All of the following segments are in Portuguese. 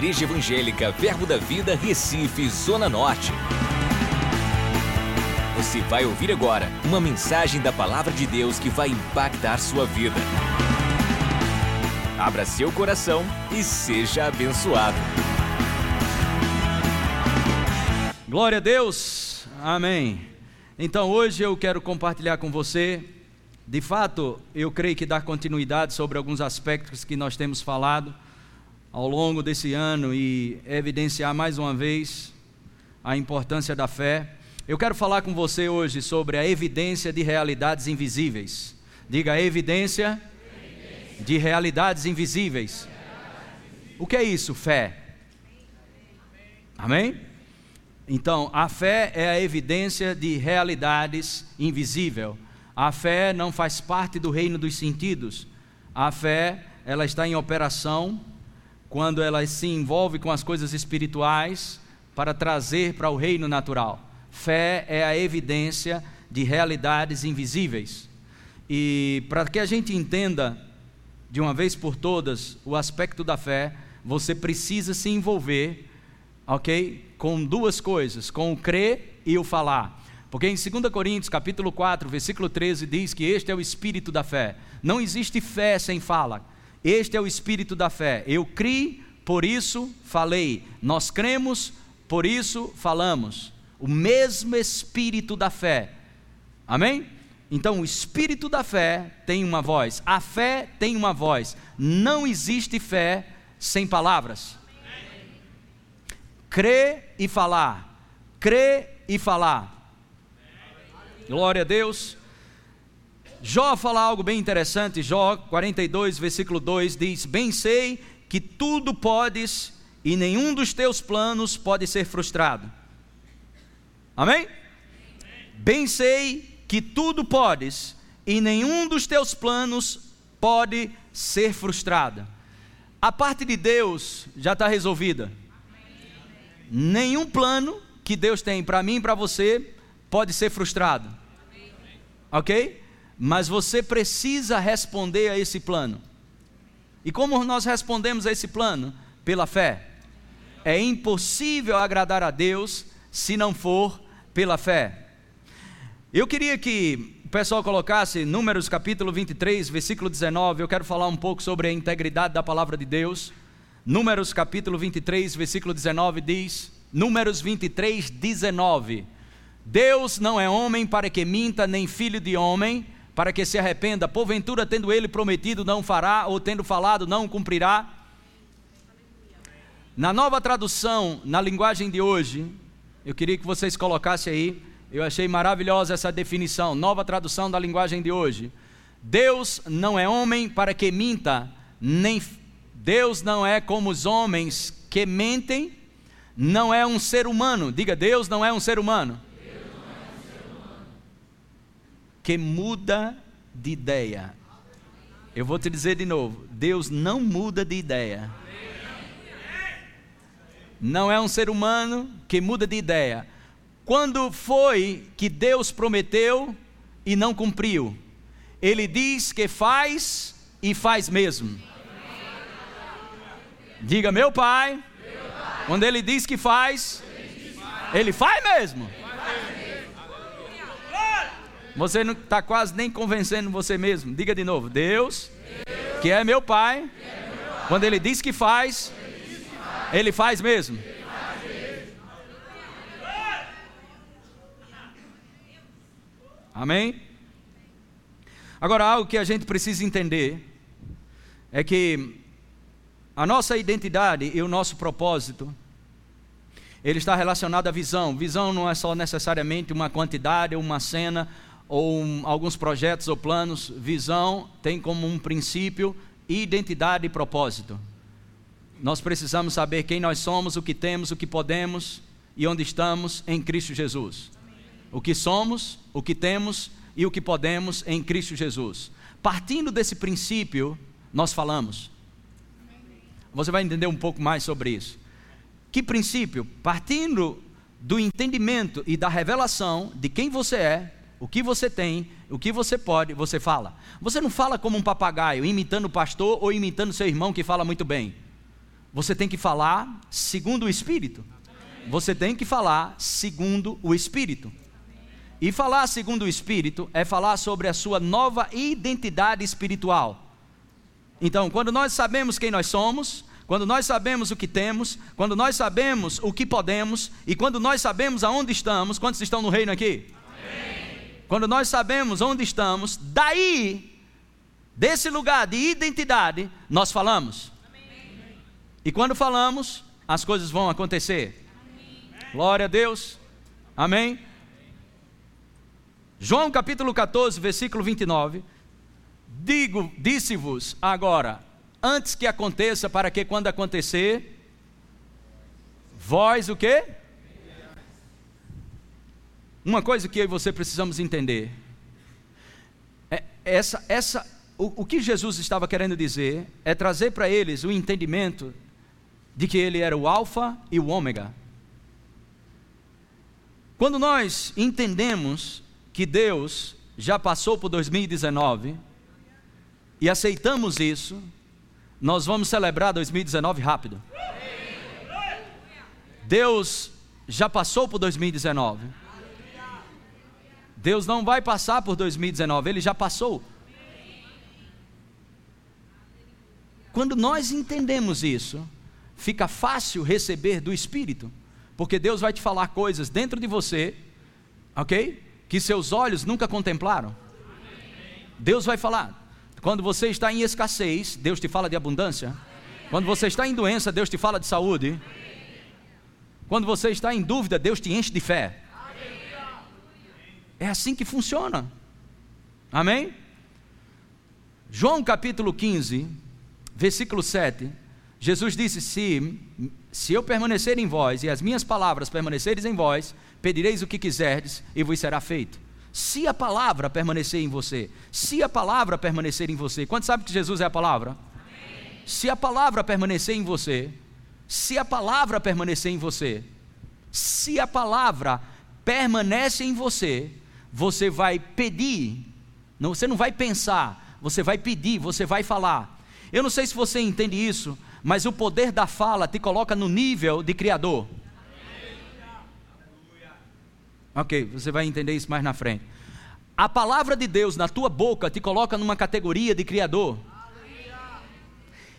Igreja Evangélica Verbo da Vida, Recife, Zona Norte. Você vai ouvir agora uma mensagem da Palavra de Deus que vai impactar sua vida. Abra seu coração e seja abençoado. Glória a Deus, amém. Então hoje eu quero compartilhar com você, de fato, eu creio que dar continuidade sobre alguns aspectos que nós temos falado ao longo desse ano e evidenciar mais uma vez a importância da fé. Eu quero falar com você hoje sobre a evidência de realidades invisíveis. Diga a evidência, de realidades invisíveis. O que é isso? Fé. Amém? Então, a fé é a evidência de realidades invisíveis. A fé não faz parte do reino dos sentidos. A fé, ela está em operação quando ela se envolve com as coisas espirituais para trazer para o reino natural. Fé é a evidência de realidades invisíveis. E para que a gente entenda de uma vez por todas o aspecto da fé, você precisa se envolver, ok? Com duas coisas, com o crer e o falar. Porque em 2 Coríntios, capítulo 4, versículo 13, diz que este é o espírito da fé. Não existe fé sem fala. Este é o espírito da fé. Eu criei, por isso falei. Nós cremos, por isso falamos. O mesmo espírito da fé. Amém? Então, o espírito da fé tem uma voz, a fé tem uma voz. Não existe fé sem palavras. Crer e falar, crer e falar. Glória a Deus. Jó fala algo bem interessante, Jó 42, versículo 2 diz: Bem sei que tudo podes e nenhum dos teus planos pode ser frustrado. Amém? Bem sei que tudo podes e nenhum dos teus planos pode ser frustrado. A parte de Deus já está resolvida. Nenhum plano que Deus tem para mim e para você pode ser frustrado. Ok? Mas você precisa responder a esse plano. E como nós respondemos a esse plano? Pela fé. É impossível agradar a Deus se não for pela fé. Eu queria que o pessoal colocasse Números capítulo 23, versículo 19. Eu quero falar um pouco sobre a integridade da palavra de Deus. Números capítulo 23, versículo 19 diz: Números 23, 19. Deus não é homem para que minta, nem filho de homem para que se arrependa, porventura tendo ele prometido não fará, ou tendo falado não cumprirá. Na nova tradução, na linguagem de hoje, eu queria que vocês colocassem aí, eu achei maravilhosa essa definição, nova tradução da linguagem de hoje. Deus não é homem para que minta, nem Deus não é como os homens que mentem, não é um ser humano. Diga, Deus não é um ser humano que muda de ideia. Eu vou te dizer de novo: Deus não muda de ideia. Não é um ser humano que muda de ideia. Quando foi que Deus prometeu e não cumpriu? Ele diz que faz e faz mesmo. Diga, meu pai, quando ele diz que faz, ele faz mesmo. Você não está quase nem convencendo você mesmo. Diga de novo: Deus, Deus que é meu pai, é meu pai. quando Ele diz que faz, Ele, que faz mesmo. Ele faz mesmo. Amém? Agora, algo que a gente precisa entender é que a nossa identidade e o nosso propósito ele está relacionado à visão. Visão não é só necessariamente uma quantidade, uma cena ou um, alguns projetos ou planos, visão tem como um princípio identidade e propósito. Nós precisamos saber quem nós somos, o que temos, o que podemos e onde estamos em Cristo Jesus. O que somos, o que temos e o que podemos em Cristo Jesus. Partindo desse princípio, nós falamos. Você vai entender um pouco mais sobre isso. Que princípio? Partindo do entendimento e da revelação de quem você é, o que você tem, o que você pode, você fala. Você não fala como um papagaio, imitando o pastor ou imitando seu irmão que fala muito bem. você tem que falar segundo o Espírito. Você tem que falar segundo o Espírito. E falar segundo o Espírito é falar sobre a sua nova identidade espiritual. Então, quando nós sabemos quem nós somos, quando nós sabemos o que temos, quando nós sabemos o que podemos e quando nós sabemos aonde estamos, quantos estão no reino aqui? Amém. Quando nós sabemos onde estamos, daí, desse lugar de identidade, nós falamos. Amém. E quando falamos, as coisas vão acontecer. Amém. Glória a Deus. Amém. João capítulo 14, versículo 29. Digo, disse-vos agora, antes que aconteça, para que quando acontecer, vós o quê? Uma coisa que eu e você precisamos entender. É essa, essa, o, o que Jesus estava querendo dizer é trazer para eles o entendimento de que ele era o Alfa e o Ômega. Quando nós entendemos que Deus já passou por 2019 e aceitamos isso, nós vamos celebrar 2019 rápido. Deus já passou por 2019. Deus não vai passar por 2019, ele já passou. Quando nós entendemos isso, fica fácil receber do Espírito, porque Deus vai te falar coisas dentro de você, ok? que seus olhos nunca contemplaram. Deus vai falar. Quando você está em escassez, Deus te fala de abundância. Quando você está em doença, Deus te fala de saúde. Quando você está em dúvida, Deus te enche de fé. É assim que funciona. Amém? João capítulo 15, versículo 7. Jesus disse: Se, se eu permanecer em vós e as minhas palavras permanecerem em vós, pedireis o que quiserdes e vos será feito. Se a palavra permanecer em você, se a palavra permanecer em você, quanto sabe que Jesus é a palavra? Amém. Se a palavra permanecer em você, se a palavra permanecer em você, se a palavra permanece em você, você vai pedir, não, você não vai pensar, você vai pedir, você vai falar. Eu não sei se você entende isso, mas o poder da fala te coloca no nível de Criador. Ok, você vai entender isso mais na frente. A palavra de Deus na tua boca te coloca numa categoria de Criador.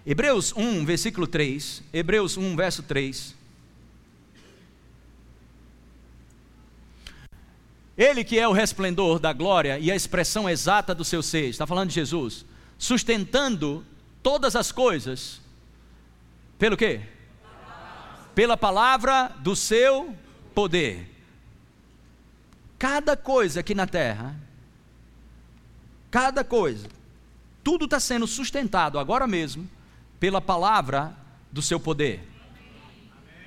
Hebreus 1, versículo 3. Hebreus 1, verso 3. Ele que é o resplendor da glória e a expressão exata do seu ser, está falando de Jesus, sustentando todas as coisas, pelo quê? Pela palavra do seu poder. Cada coisa aqui na terra, cada coisa, tudo está sendo sustentado agora mesmo pela palavra do seu poder.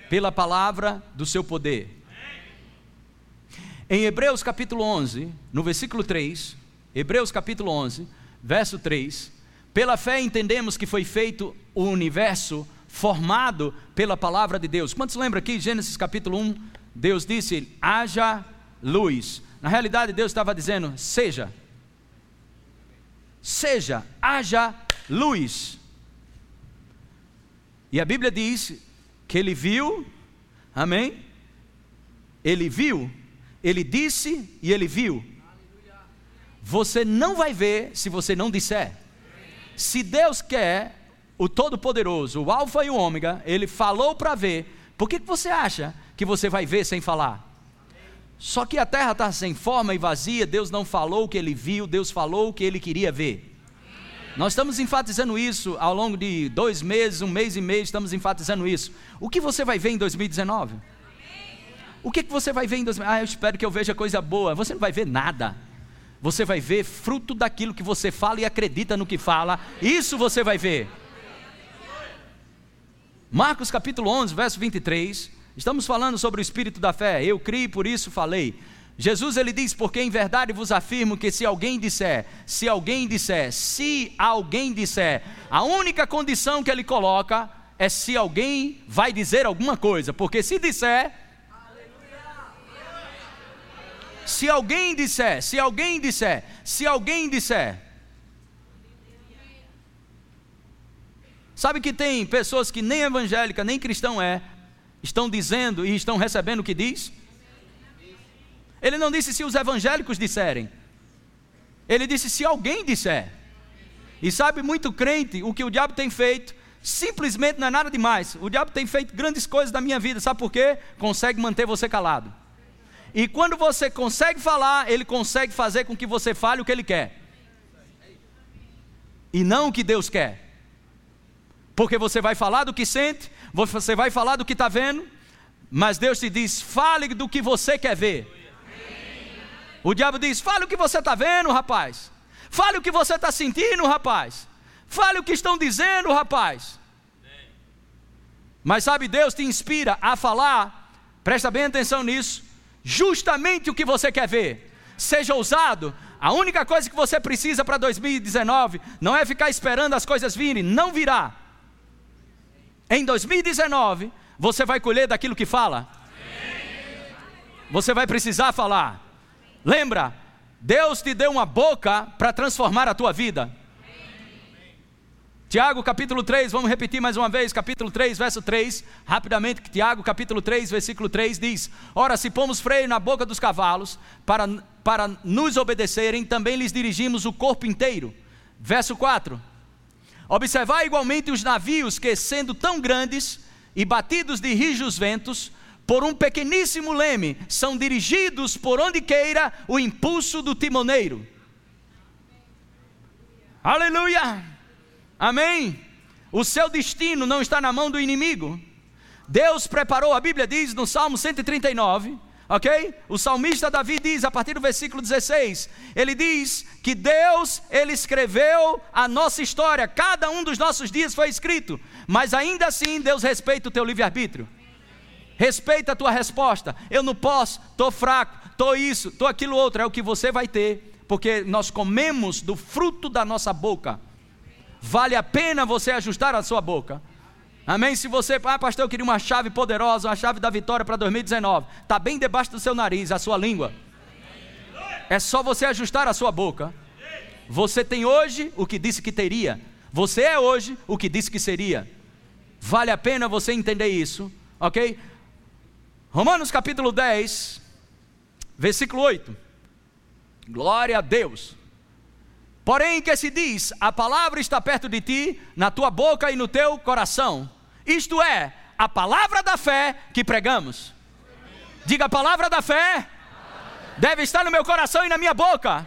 Pela palavra do seu poder. Em Hebreus capítulo 11, no versículo 3, Hebreus capítulo 11, verso 3, pela fé entendemos que foi feito o universo formado pela palavra de Deus. Quantos lembram aqui, Gênesis capítulo 1, Deus disse: haja luz. Na realidade, Deus estava dizendo: seja, seja, haja luz. E a Bíblia diz que ele viu, amém? Ele viu, ele disse e ele viu. Você não vai ver se você não disser. Se Deus quer, o Todo-Poderoso, o Alfa e o Ômega, ele falou para ver, por que, que você acha que você vai ver sem falar? Só que a terra está sem forma e vazia, Deus não falou o que ele viu, Deus falou o que ele queria ver. Nós estamos enfatizando isso ao longo de dois meses, um mês e meio, estamos enfatizando isso. O que você vai ver em 2019? O que, que você vai ver em 2019? Ah, eu espero que eu veja coisa boa. Você não vai ver nada. Você vai ver fruto daquilo que você fala e acredita no que fala. Isso você vai ver. Marcos capítulo 11, verso 23. Estamos falando sobre o espírito da fé. Eu criei, por isso falei. Jesus ele diz: "Porque em verdade vos afirmo que se alguém disser, se alguém disser, se alguém disser, a única condição que ele coloca é se alguém vai dizer alguma coisa, porque se disser Se alguém disser, se alguém disser, se alguém disser, Sabe que tem pessoas que nem evangélica, nem cristão é, estão dizendo e estão recebendo o que diz? Ele não disse se os evangélicos disserem. Ele disse se alguém disser. E sabe muito crente o que o diabo tem feito? Simplesmente não é nada demais. O diabo tem feito grandes coisas na minha vida. Sabe por quê? Consegue manter você calado. E quando você consegue falar, ele consegue fazer com que você fale o que ele quer. E não o que Deus quer. Porque você vai falar do que sente, você vai falar do que está vendo, mas Deus te diz: fale do que você quer ver. O diabo diz: fale o que você está vendo, rapaz. Fale o que você está sentindo, rapaz. Fale o que estão dizendo, rapaz. Mas sabe, Deus te inspira a falar, presta bem atenção nisso, justamente o que você quer ver. Seja ousado, a única coisa que você precisa para 2019 não é ficar esperando as coisas virem, não virá. Em 2019, você vai colher daquilo que fala. Você vai precisar falar. Lembra, Deus te deu uma boca para transformar a tua vida. Tiago capítulo 3, vamos repetir mais uma vez, capítulo 3, verso 3, rapidamente, Tiago capítulo 3, versículo 3 diz: Ora, se pomos freio na boca dos cavalos para, para nos obedecerem, também lhes dirigimos o corpo inteiro. Verso 4: Observai igualmente os navios que, sendo tão grandes e batidos de rijos ventos, por um pequeníssimo leme, são dirigidos por onde queira o impulso do timoneiro. Aleluia! Amém? O seu destino não está na mão do inimigo. Deus preparou, a Bíblia diz no Salmo 139, ok? O salmista Davi diz, a partir do versículo 16, ele diz que Deus, ele escreveu a nossa história, cada um dos nossos dias foi escrito, mas ainda assim Deus respeita o teu livre-arbítrio. Respeita a tua resposta. Eu não posso, estou fraco, estou isso, estou aquilo outro. É o que você vai ter, porque nós comemos do fruto da nossa boca. Vale a pena você ajustar a sua boca. Amém? Se você, ah, pastor, eu queria uma chave poderosa, uma chave da vitória para 2019, está bem debaixo do seu nariz, a sua língua. É só você ajustar a sua boca. Você tem hoje o que disse que teria. Você é hoje o que disse que seria. Vale a pena você entender isso, ok? Romanos capítulo 10, versículo 8. Glória a Deus. Porém, que se diz: a palavra está perto de ti, na tua boca e no teu coração. Isto é, a palavra da fé que pregamos. Diga a palavra da fé deve estar no meu coração e na minha boca.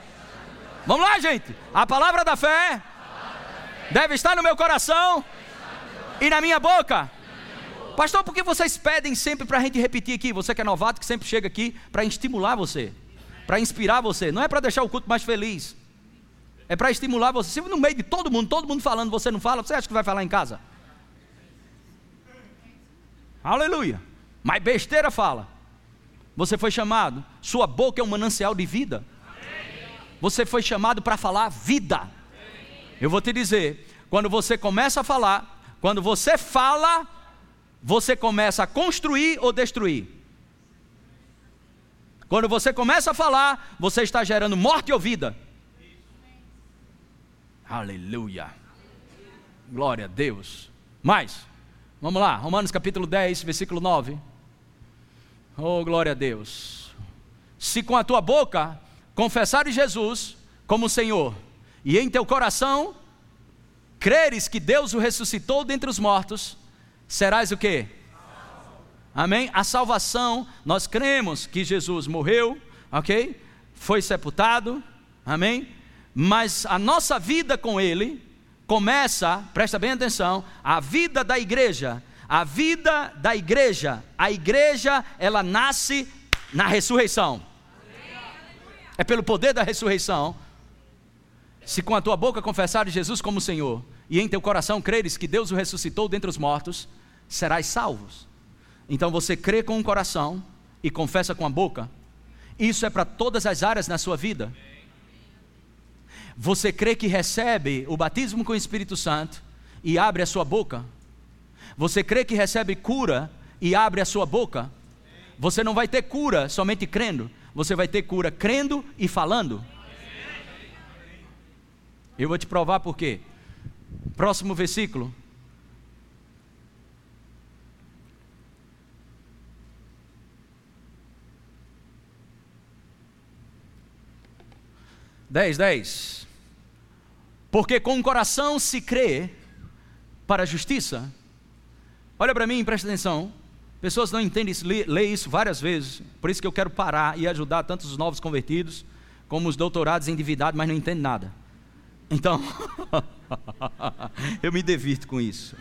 Vamos lá, gente. A palavra da fé deve estar no meu coração e na minha boca. Pastor, por que vocês pedem sempre para a gente repetir aqui? Você que é novato, que sempre chega aqui para estimular você, para inspirar você. Não é para deixar o culto mais feliz. É para estimular você. Se no meio de todo mundo, todo mundo falando, você não fala, você acha que vai falar em casa? Aleluia. Mas besteira fala. Você foi chamado, sua boca é um manancial de vida. Você foi chamado para falar vida. Eu vou te dizer, quando você começa a falar, quando você fala, você começa a construir ou destruir. Quando você começa a falar, você está gerando morte ou vida. Aleluia. Glória a Deus. Mais. Vamos lá, Romanos capítulo 10, versículo 9. Oh, glória a Deus. Se com a tua boca confessares Jesus como Senhor, e em teu coração creres que Deus o ressuscitou dentre os mortos, serás o quê? Amém? A salvação, nós cremos que Jesus morreu, ok? Foi sepultado, amém? Mas a nossa vida com Ele começa, presta bem atenção, a vida da igreja. A vida da igreja, a igreja, ela nasce na ressurreição. É pelo poder da ressurreição. Se com a tua boca confessares Jesus como Senhor, e em teu coração creres que Deus o ressuscitou dentre os mortos, serás salvos. Então você crê com o coração e confessa com a boca. Isso é para todas as áreas na sua vida. Você crê que recebe o batismo com o Espírito Santo e abre a sua boca? Você crê que recebe cura e abre a sua boca? Você não vai ter cura somente crendo, você vai ter cura crendo e falando. Eu vou te provar por quê. Próximo versículo. Dez, dez. Porque com o coração se crê para a justiça. Olha para mim, presta atenção. Pessoas não entendem isso, lê, isso várias vezes. Por isso que eu quero parar e ajudar tanto os novos convertidos como os doutorados em divindade, mas não entendem nada. Então, eu me devirto com isso.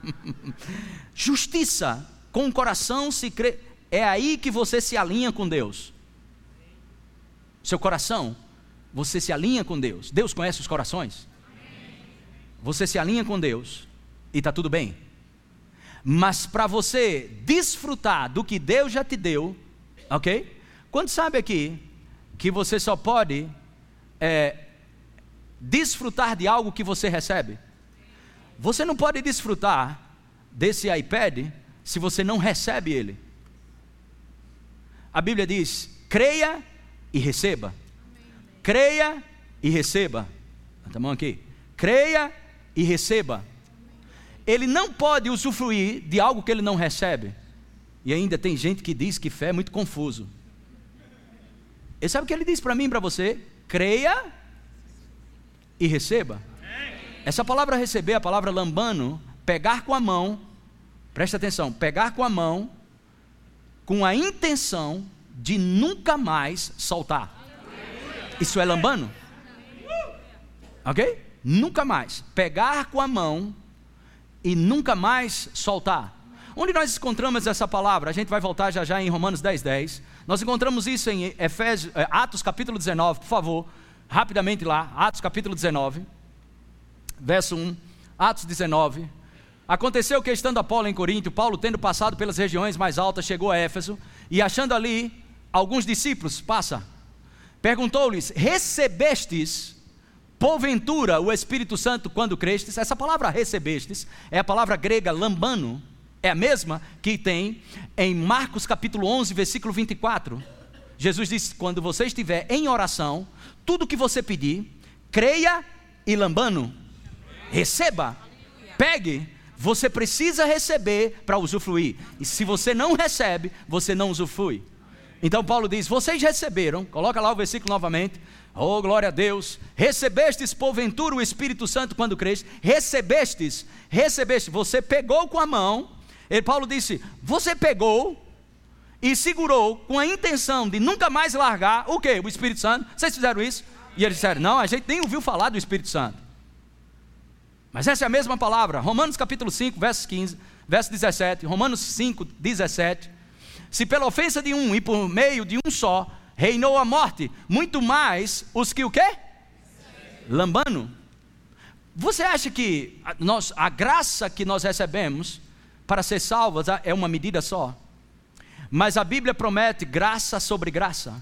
Justiça, com o coração se crê. É aí que você se alinha com Deus. Seu coração, você se alinha com Deus. Deus conhece os corações. Você se alinha com Deus e está tudo bem. Mas para você desfrutar do que Deus já te deu, ok? Quando sabe aqui que você só pode é, desfrutar de algo que você recebe? Você não pode desfrutar desse iPad se você não recebe ele. A Bíblia diz: creia e receba. Creia e receba. A mão aqui. Creia e receba ele não pode usufruir de algo que ele não recebe. E ainda tem gente que diz que fé é muito confuso. E sabe o que ele diz para mim e para você? Creia e receba. Essa palavra receber, a palavra lambano, pegar com a mão, presta atenção, pegar com a mão, com a intenção de nunca mais soltar. Isso é lambano? Ok? Nunca mais. Pegar com a mão e nunca mais soltar. Onde nós encontramos essa palavra? A gente vai voltar já já em Romanos 10, 10. Nós encontramos isso em Efésios, eh, Atos capítulo 19, por favor, rapidamente lá, Atos capítulo 19, verso 1, Atos 19. Aconteceu que estando Apolo em Corinto, Paulo tendo passado pelas regiões mais altas, chegou a Éfeso e achando ali alguns discípulos, passa, perguntou-lhes: Recebestes Porventura, o Espírito Santo, quando crestes, essa palavra recebestes, é a palavra grega lambano, é a mesma que tem em Marcos capítulo 11, versículo 24. Jesus disse: Quando você estiver em oração, tudo que você pedir, creia e lambano, receba, pegue. Você precisa receber para usufruir. E se você não recebe, você não usufrui. Então Paulo diz: Vocês receberam, coloca lá o versículo novamente. Oh, glória a Deus. Recebestes porventura o Espírito Santo quando creste? Recebestes, recebeste. Você pegou com a mão. Paulo disse: Você pegou e segurou com a intenção de nunca mais largar o que? O Espírito Santo. Vocês fizeram isso? E eles disseram: Não, a gente nem ouviu falar do Espírito Santo. Mas essa é a mesma palavra. Romanos capítulo 5, verso 15, verso 17. Romanos 5, 17. Se pela ofensa de um e por meio de um só reinou a morte, muito mais os que o quê? Lambano. Você acha que nós, a graça que nós recebemos para ser salvos é uma medida só? Mas a Bíblia promete graça sobre graça.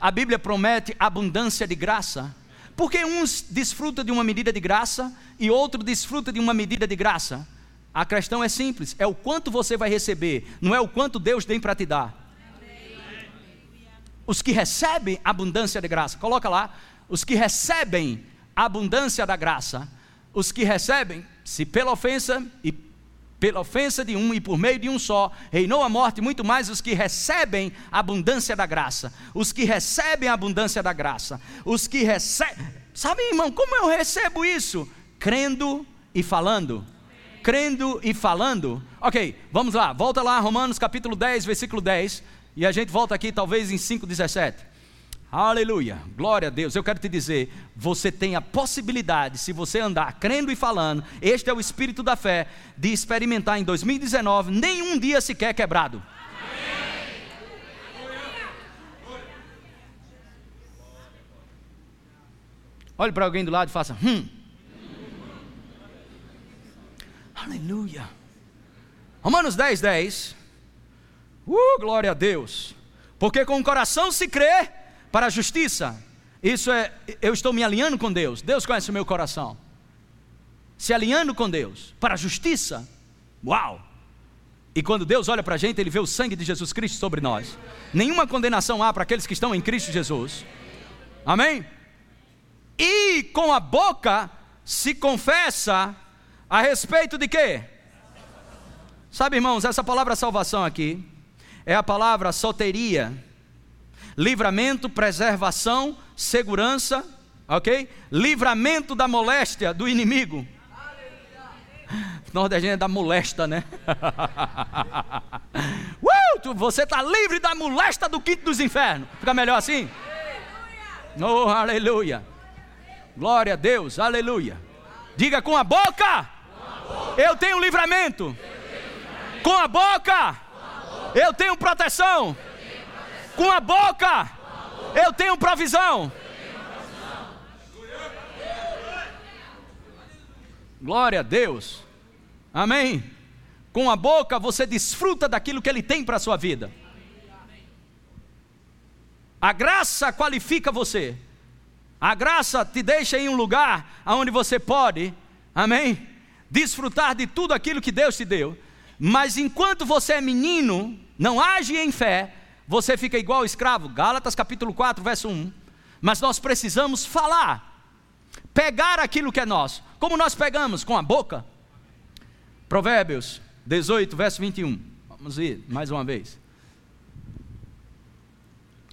A Bíblia promete abundância de graça. Porque uns desfrutam de uma medida de graça e outro desfruta de uma medida de graça. A questão é simples: é o quanto você vai receber, não é o quanto Deus tem para te dar os que recebem abundância de graça. Coloca lá, os que recebem abundância da graça. Os que recebem, se pela ofensa e pela ofensa de um e por meio de um só, reinou a morte, muito mais os que recebem abundância da graça. Os que recebem abundância da graça. Os que recebem. Sabe, irmão, como eu recebo isso? Crendo e falando. Crendo e falando. Ok, vamos lá, volta lá, Romanos capítulo 10, versículo 10. E a gente volta aqui talvez em 5,17. Aleluia, glória a Deus. Eu quero te dizer: você tem a possibilidade, se você andar crendo e falando, este é o espírito da fé, de experimentar em 2019 nenhum dia sequer quebrado. Olhe para alguém do lado e faça: hum. Aleluia. Romanos 10, 10. Uh, glória a Deus. Porque com o coração se crê para a justiça. Isso é, eu estou me alinhando com Deus. Deus conhece o meu coração. Se alinhando com Deus para a justiça. Uau! E quando Deus olha para a gente, Ele vê o sangue de Jesus Cristo sobre nós. Nenhuma condenação há para aqueles que estão em Cristo Jesus. Amém? E com a boca se confessa a respeito de quê? Sabe, irmãos, essa palavra salvação aqui é a palavra soteria. livramento, preservação, segurança, ok? Livramento da moléstia do inimigo. Nordestino é da molesta, né? uh, você está livre da molesta do quinto dos infernos. Fica melhor assim? Oh, aleluia. Glória a Deus, aleluia. Diga com a boca. Eu tenho livramento. Com a boca. Eu tenho proteção. Com a boca. Eu tenho provisão. Glória a Deus. Amém. Com a boca você desfruta daquilo que Ele tem para a sua vida. A graça qualifica você. A graça te deixa em um lugar onde você pode, amém? Desfrutar de tudo aquilo que Deus te deu. Mas enquanto você é menino, não age em fé, você fica igual escravo. Gálatas capítulo 4, verso 1. Mas nós precisamos falar, pegar aquilo que é nosso. Como nós pegamos? Com a boca. Provérbios 18, verso 21. Vamos ir mais uma vez.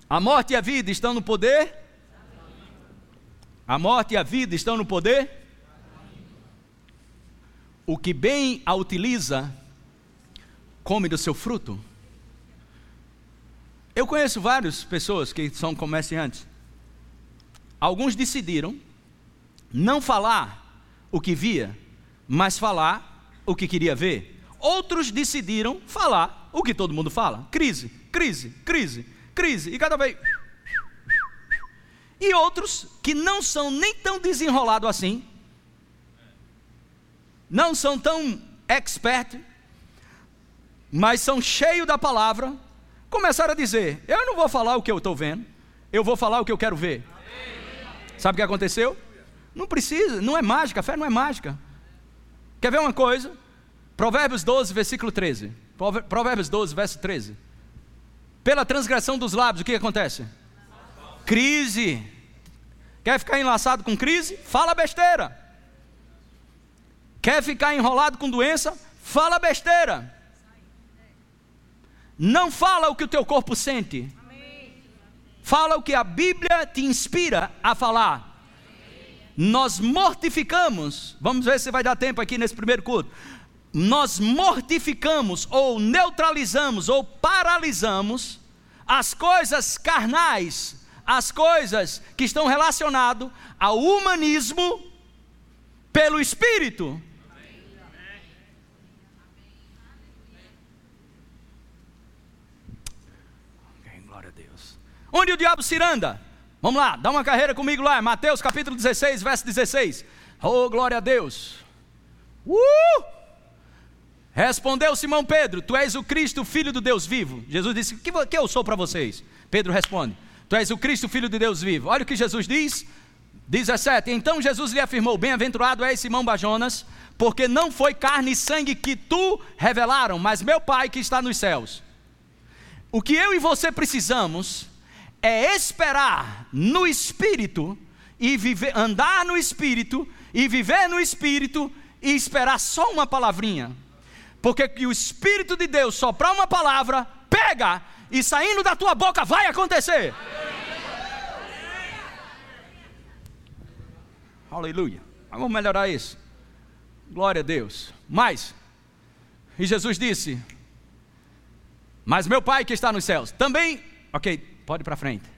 A morte e a vida estão no poder? A morte e a vida estão no poder? O que bem a utiliza, come do seu fruto. Eu conheço várias pessoas que são comerciantes. Alguns decidiram não falar o que via, mas falar o que queria ver. Outros decidiram falar o que todo mundo fala: crise, crise, crise, crise. E cada vez. E outros que não são nem tão desenrolados assim, não são tão expert, mas são cheios da palavra, começaram a dizer: Eu não vou falar o que eu estou vendo, eu vou falar o que eu quero ver. Sabe o que aconteceu? Não precisa, não é mágica, a fé não é mágica. Quer ver uma coisa? Provérbios 12, versículo 13. Provérbios 12, verso 13. Pela transgressão dos lábios, o que acontece? Crise. Quer ficar enlaçado com crise? Fala besteira. Quer ficar enrolado com doença? Fala besteira. Não fala o que o teu corpo sente. Fala o que a Bíblia te inspira a falar nós mortificamos, vamos ver se vai dar tempo aqui nesse primeiro culto. Nós mortificamos, ou neutralizamos, ou paralisamos as coisas carnais, as coisas que estão relacionadas ao humanismo pelo Espírito. glória a Deus. Onde o diabo se anda? Vamos lá, dá uma carreira comigo lá, Mateus capítulo 16, verso 16. Oh, glória a Deus. Uh! Respondeu Simão Pedro: Tu és o Cristo, filho do Deus vivo. Jesus disse: Que, que eu sou para vocês? Pedro responde: Tu és o Cristo, filho de Deus vivo. Olha o que Jesus diz. 17: Então Jesus lhe afirmou: Bem-aventurado és Simão Bajonas, porque não foi carne e sangue que tu revelaram, mas meu Pai que está nos céus. O que eu e você precisamos é esperar no Espírito e viver, andar no Espírito e viver no Espírito e esperar só uma palavrinha. Porque que o Espírito de Deus soprar uma palavra, pega e saindo da tua boca vai acontecer. Aleluia. Vamos melhorar isso. Glória a Deus. Mais. E Jesus disse: Mas meu Pai que está nos céus, também, ok, Pode ir para frente.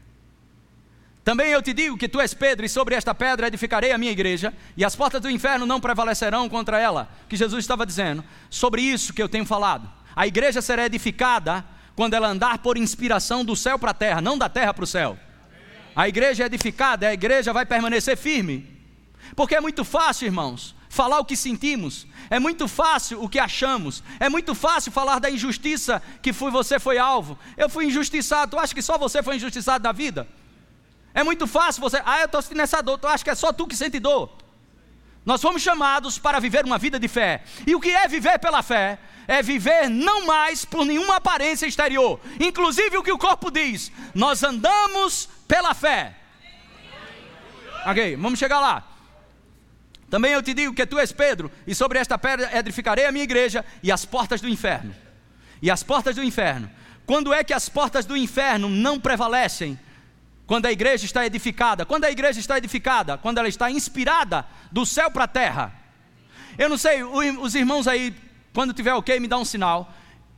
Também eu te digo que tu és Pedro, e sobre esta pedra edificarei a minha igreja, e as portas do inferno não prevalecerão contra ela. Que Jesus estava dizendo, sobre isso que eu tenho falado. A igreja será edificada quando ela andar por inspiração do céu para a terra, não da terra para o céu. A igreja é edificada, a igreja vai permanecer firme. Porque é muito fácil, irmãos, falar o que sentimos, é muito fácil o que achamos, é muito fácil falar da injustiça que foi, você foi alvo. Eu fui injustiçado, tu acha que só você foi injustiçado na vida? É muito fácil você, ah, eu estou nessa dor, tu acha que é só tu que sente dor? Nós fomos chamados para viver uma vida de fé. E o que é viver pela fé? É viver não mais por nenhuma aparência exterior. Inclusive o que o corpo diz: nós andamos pela fé. Ok, vamos chegar lá. Também eu te digo que tu és Pedro, e sobre esta pedra edificarei a minha igreja e as portas do inferno. E as portas do inferno. Quando é que as portas do inferno não prevalecem? Quando a igreja está edificada. Quando a igreja está edificada? Quando ela está inspirada do céu para a terra. Eu não sei, os irmãos aí, quando tiver ok, me dá um sinal.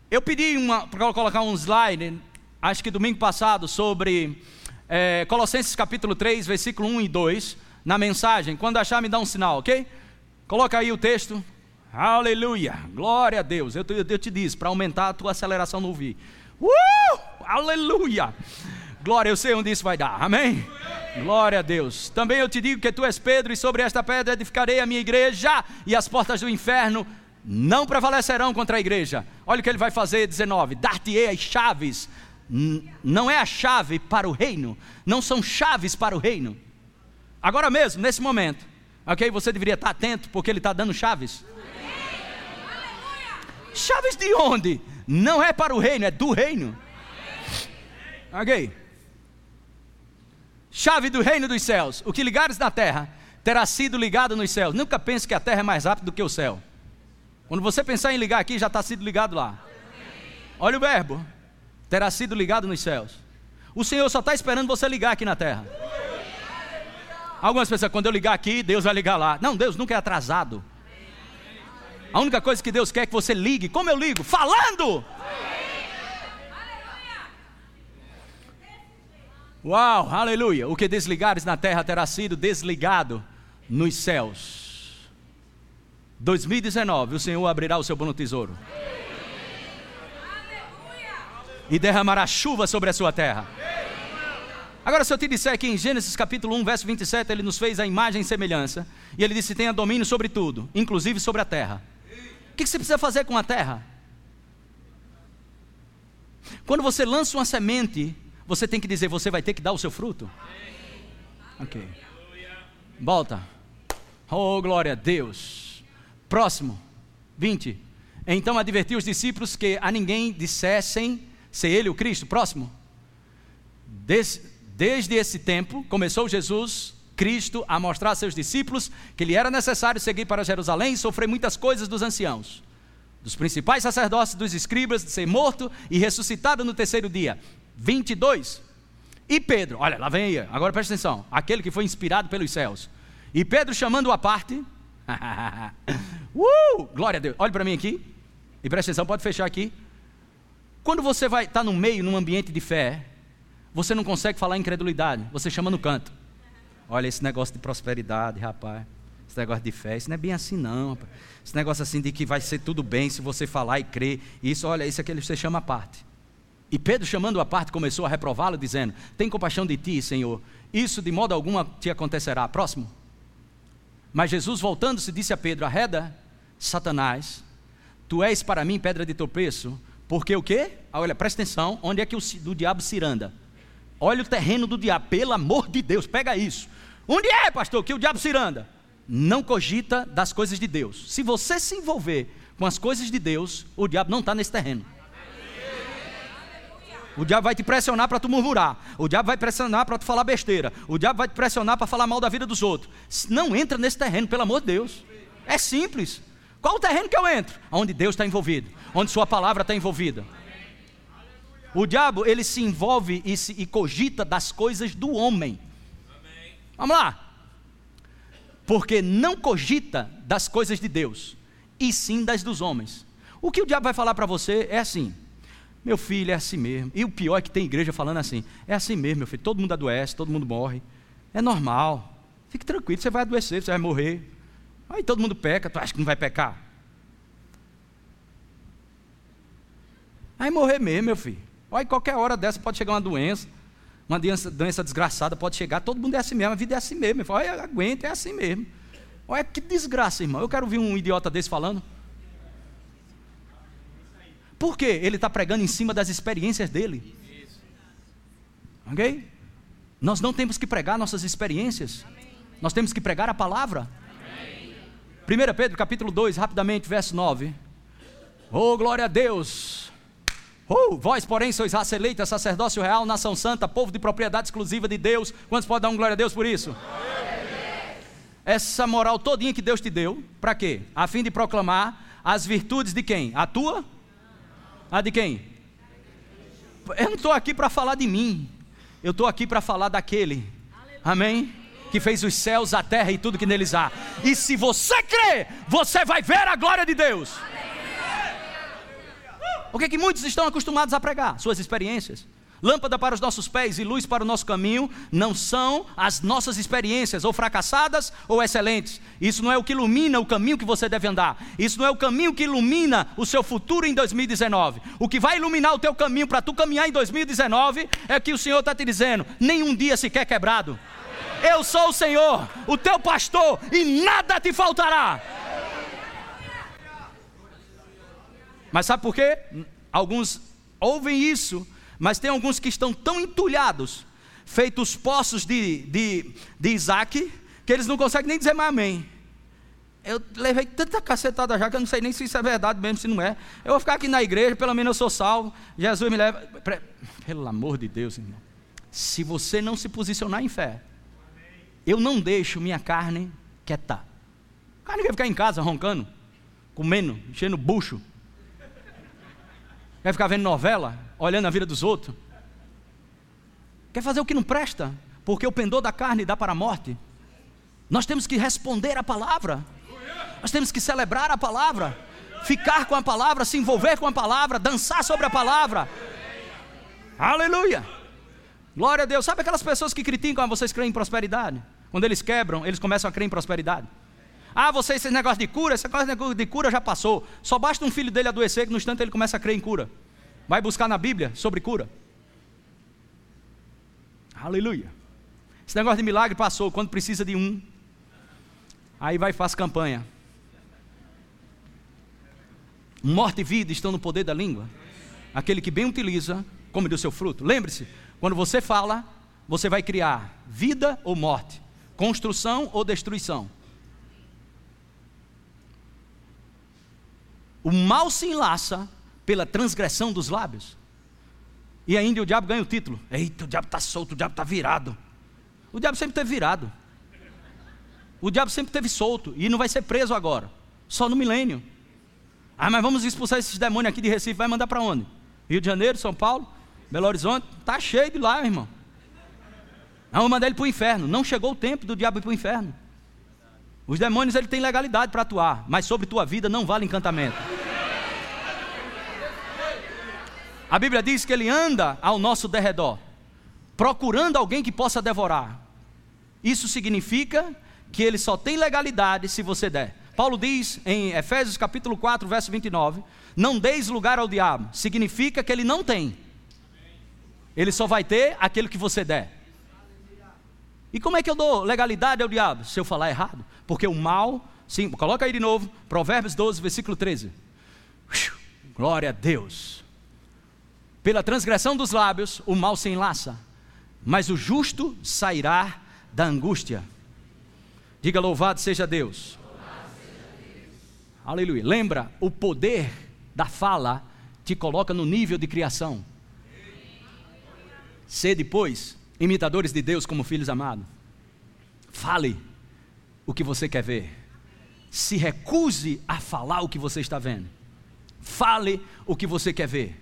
Eu pedi para colocar um slide, acho que domingo passado, sobre é, Colossenses capítulo 3, versículo 1 e 2, na mensagem. Quando achar, me dá um sinal, ok? Coloca aí o texto. Aleluia, glória a Deus. Eu, eu, eu te disse, para aumentar a tua aceleração no ouvir. Uh! Aleluia! Glória, eu sei onde isso vai dar. Amém? Glória a Deus. Também eu te digo que tu és Pedro, e sobre esta pedra edificarei a minha igreja, e as portas do inferno não prevalecerão contra a igreja. Olha o que ele vai fazer, 19: Dar-te-ei as chaves. Não é a chave para o reino, não são chaves para o reino. Agora mesmo, nesse momento, ok? Você deveria estar atento, porque ele está dando chaves. Chaves de onde? Não é para o reino, é do reino. Ok? Chave do reino dos céus. O que ligares na terra terá sido ligado nos céus. Nunca pense que a terra é mais rápida do que o céu. Quando você pensar em ligar aqui, já está sido ligado lá. Olha o verbo: terá sido ligado nos céus. O Senhor só está esperando você ligar aqui na terra. Algumas pessoas, quando eu ligar aqui, Deus vai ligar lá. Não, Deus nunca é atrasado. A única coisa que Deus quer é que você ligue. Como eu ligo? Falando! Uau, aleluia! O que desligares na terra terá sido desligado nos céus. 2019, o Senhor abrirá o seu bom tesouro. E derramará chuva sobre a sua terra. Agora, se eu te disser que em Gênesis capítulo 1, verso 27, ele nos fez a imagem e semelhança, e ele disse: tenha domínio sobre tudo, inclusive sobre a terra que você precisa fazer com a terra? Quando você lança uma semente, você tem que dizer: você vai ter que dar o seu fruto. Ok. Volta. Oh, glória a Deus. Próximo. 20. Então advertiu os discípulos que a ninguém dissessem ser ele o Cristo. Próximo. Des, desde esse tempo, começou Jesus Cristo a mostrar a seus discípulos que lhe era necessário seguir para Jerusalém e sofrer muitas coisas dos anciãos, dos principais sacerdotes, dos escribas, de ser morto e ressuscitado no terceiro dia. 22. E Pedro, olha, lá vem aí, agora presta atenção, aquele que foi inspirado pelos céus. E Pedro chamando-o à parte, uh, glória a Deus, olhe para mim aqui, e presta atenção, pode fechar aqui. Quando você vai estar tá no meio, num ambiente de fé, você não consegue falar incredulidade, você chama no canto. Olha, esse negócio de prosperidade, rapaz. Esse negócio de fé, isso não é bem assim, não. Rapaz. Esse negócio assim de que vai ser tudo bem se você falar e crer. Isso, olha, isso é que você chama a parte. E Pedro, chamando a parte, começou a reprová-lo, dizendo: Tem compaixão de ti, Senhor. Isso de modo algum te acontecerá. Próximo. Mas Jesus, voltando-se, disse a Pedro: Arreda, Satanás, tu és para mim pedra de tropeço, porque o quê? Ah, olha, presta atenção, onde é que o do diabo se anda? Olha o terreno do diabo, pelo amor de Deus, pega isso. Onde é, pastor, que o diabo ciranda? Não cogita das coisas de Deus. Se você se envolver com as coisas de Deus, o diabo não está nesse terreno. O diabo vai te pressionar para tu murmurar. O diabo vai pressionar para tu falar besteira. O diabo vai te pressionar para falar mal da vida dos outros. Não entra nesse terreno, pelo amor de Deus. É simples. Qual o terreno que eu entro? Onde Deus está envolvido. Onde Sua palavra está envolvida. O diabo, ele se envolve e, se, e cogita das coisas do homem. Vamos lá. Porque não cogita das coisas de Deus, e sim das dos homens. O que o diabo vai falar para você é assim: meu filho, é assim mesmo. E o pior é que tem igreja falando assim: é assim mesmo, meu filho. Todo mundo adoece, todo mundo morre. É normal. Fique tranquilo, você vai adoecer, você vai morrer. Aí todo mundo peca, tu acha que não vai pecar? Vai morrer mesmo, meu filho. Olha, qualquer hora dessa pode chegar uma doença uma doença, doença desgraçada pode chegar, todo mundo é assim mesmo, a vida é assim mesmo. Falo, Olha, aguenta, é assim mesmo. Olha que desgraça, irmão. Eu quero ouvir um idiota desse falando. Por quê? Ele está pregando em cima das experiências dele. Ok? Nós não temos que pregar nossas experiências. Nós temos que pregar a palavra. 1 Pedro capítulo 2, rapidamente, verso 9. Oh, glória a Deus! Oh, vós, porém, sois raça eleita, sacerdócio real, nação santa, povo de propriedade exclusiva de Deus. Quantos podem dar um glória a Deus por isso? Essa moral todinha que Deus te deu, para quê? A fim de proclamar as virtudes de quem? A tua? A de quem? eu não estou aqui para falar de mim, eu estou aqui para falar daquele, amém? Que fez os céus, a terra e tudo que neles há. E se você crê, você vai ver a glória de Deus. O que é que muitos estão acostumados a pregar? Suas experiências. Lâmpada para os nossos pés e luz para o nosso caminho não são as nossas experiências, ou fracassadas ou excelentes. Isso não é o que ilumina o caminho que você deve andar. Isso não é o caminho que ilumina o seu futuro em 2019. O que vai iluminar o teu caminho para tu caminhar em 2019 é que o Senhor está te dizendo: nenhum dia sequer quebrado. Eu sou o Senhor, o teu pastor, e nada te faltará. Mas sabe por quê? Alguns ouvem isso mas tem alguns que estão tão entulhados, feitos poços de, de, de Isaac, que eles não conseguem nem dizer mais amém. Eu levei tanta cacetada já que eu não sei nem se isso é verdade mesmo, se não é. Eu vou ficar aqui na igreja, pelo menos eu sou salvo. Jesus me leva. Pelo amor de Deus, irmão. Se você não se posicionar em fé, eu não deixo minha carne quietar. A carne quer ficar em casa roncando, comendo, enchendo bucho. Quer ficar vendo novela? olhando a vida dos outros. Quer fazer o que não presta, porque o pendor da carne dá para a morte. Nós temos que responder a palavra, nós temos que celebrar a palavra, ficar com a palavra, se envolver com a palavra, dançar sobre a palavra. Aleluia! Glória a Deus. Sabe aquelas pessoas que criticam, ah, vocês creem em prosperidade? Quando eles quebram, eles começam a crer em prosperidade. Ah, vocês, esse negócio de cura, esse negócio de cura já passou. Só basta um filho dele adoecer que no instante ele começa a crer em cura. Vai buscar na Bíblia sobre cura. Aleluia. Esse negócio de milagre passou, quando precisa de um. Aí vai e faz campanha. Morte e vida estão no poder da língua. Aquele que bem utiliza, come do seu fruto. Lembre-se, quando você fala, você vai criar vida ou morte, construção ou destruição. O mal se enlaça pela transgressão dos lábios. E ainda o diabo ganha o título. Eita, o diabo está solto, o diabo está virado. O diabo sempre teve virado. O diabo sempre teve solto e não vai ser preso agora, só no milênio. Ah, mas vamos expulsar esses demônios aqui de Recife, vai mandar para onde? Rio de Janeiro, São Paulo, Belo Horizonte, tá cheio de lá, irmão. Vamos mandar ele para o inferno. Não chegou o tempo do diabo ir para o inferno. Os demônios ele tem legalidade para atuar, mas sobre tua vida não vale encantamento. A Bíblia diz que ele anda ao nosso derredor, procurando alguém que possa devorar. Isso significa que ele só tem legalidade se você der. Paulo diz em Efésios capítulo 4, verso 29, não deis lugar ao diabo. Significa que ele não tem. Ele só vai ter aquilo que você der. E como é que eu dou legalidade ao diabo? Se eu falar errado. Porque o mal, sim, coloca aí de novo, Provérbios 12, versículo 13. Glória a Deus. Pela transgressão dos lábios, o mal se enlaça, mas o justo sairá da angústia. Diga louvado seja Deus. Louvado seja Deus. Aleluia. Lembra, o poder da fala te coloca no nível de criação. Ser depois imitadores de Deus como filhos amados. Fale o que você quer ver. Se recuse a falar o que você está vendo. Fale o que você quer ver.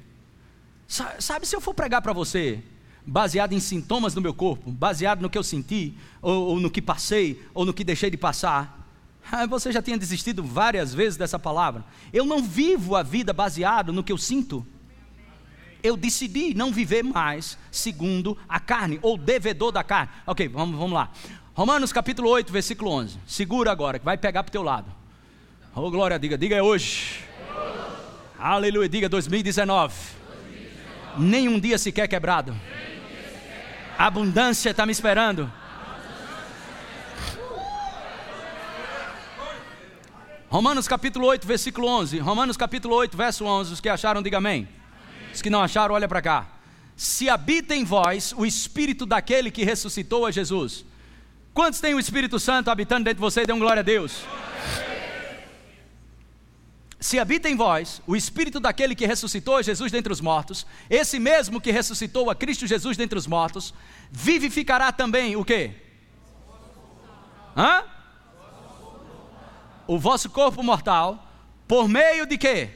Sabe, se eu for pregar para você, baseado em sintomas do meu corpo, baseado no que eu senti, ou, ou, no que passei, ou no que deixei de passar, você já tinha desistido várias vezes dessa palavra. Eu não vivo a vida baseado no que eu sinto. Eu decidi não viver mais segundo a carne, ou devedor da carne. Ok, vamos, vamos lá. Romanos capítulo 8, versículo 11. Segura agora, que vai pegar para o teu lado. Oh, glória, diga, diga é hoje. Aleluia, diga 2019 nenhum dia sequer quebrado. A abundância está me esperando. Romanos capítulo 8, versículo 11. Romanos capítulo 8, verso 11. Os que acharam, diga amém. Os que não acharam, olha para cá. Se habita em vós o espírito daquele que ressuscitou a Jesus. Quantos tem o Espírito Santo habitando dentro de você? Dê um glória a Deus se habita em vós o espírito daquele que ressuscitou a Jesus dentre os mortos, esse mesmo que ressuscitou a Cristo Jesus dentre os mortos, vivificará também o quê? Hã? O vosso corpo mortal, por meio de quê?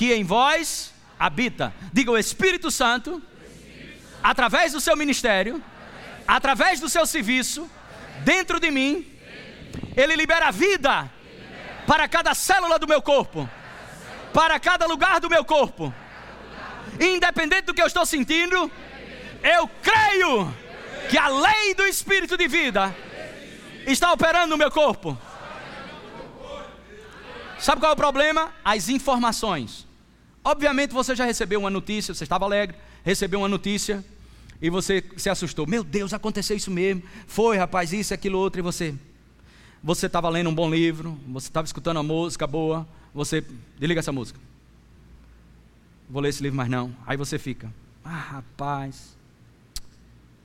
Que em vós habita. Diga o Espírito Santo, através do seu ministério, através do seu serviço, dentro de mim, ele libera vida para cada célula do meu corpo, para cada lugar do meu corpo. Independente do que eu estou sentindo, eu creio que a lei do espírito de vida está operando no meu corpo. Sabe qual é o problema? As informações. Obviamente você já recebeu uma notícia, você estava alegre, recebeu uma notícia e você se assustou. Meu Deus, aconteceu isso mesmo. Foi, rapaz, isso, aquilo, outro. E você, você estava lendo um bom livro, você estava escutando uma música boa. Você, desliga essa música. Vou ler esse livro, mas não. Aí você fica, ah, rapaz,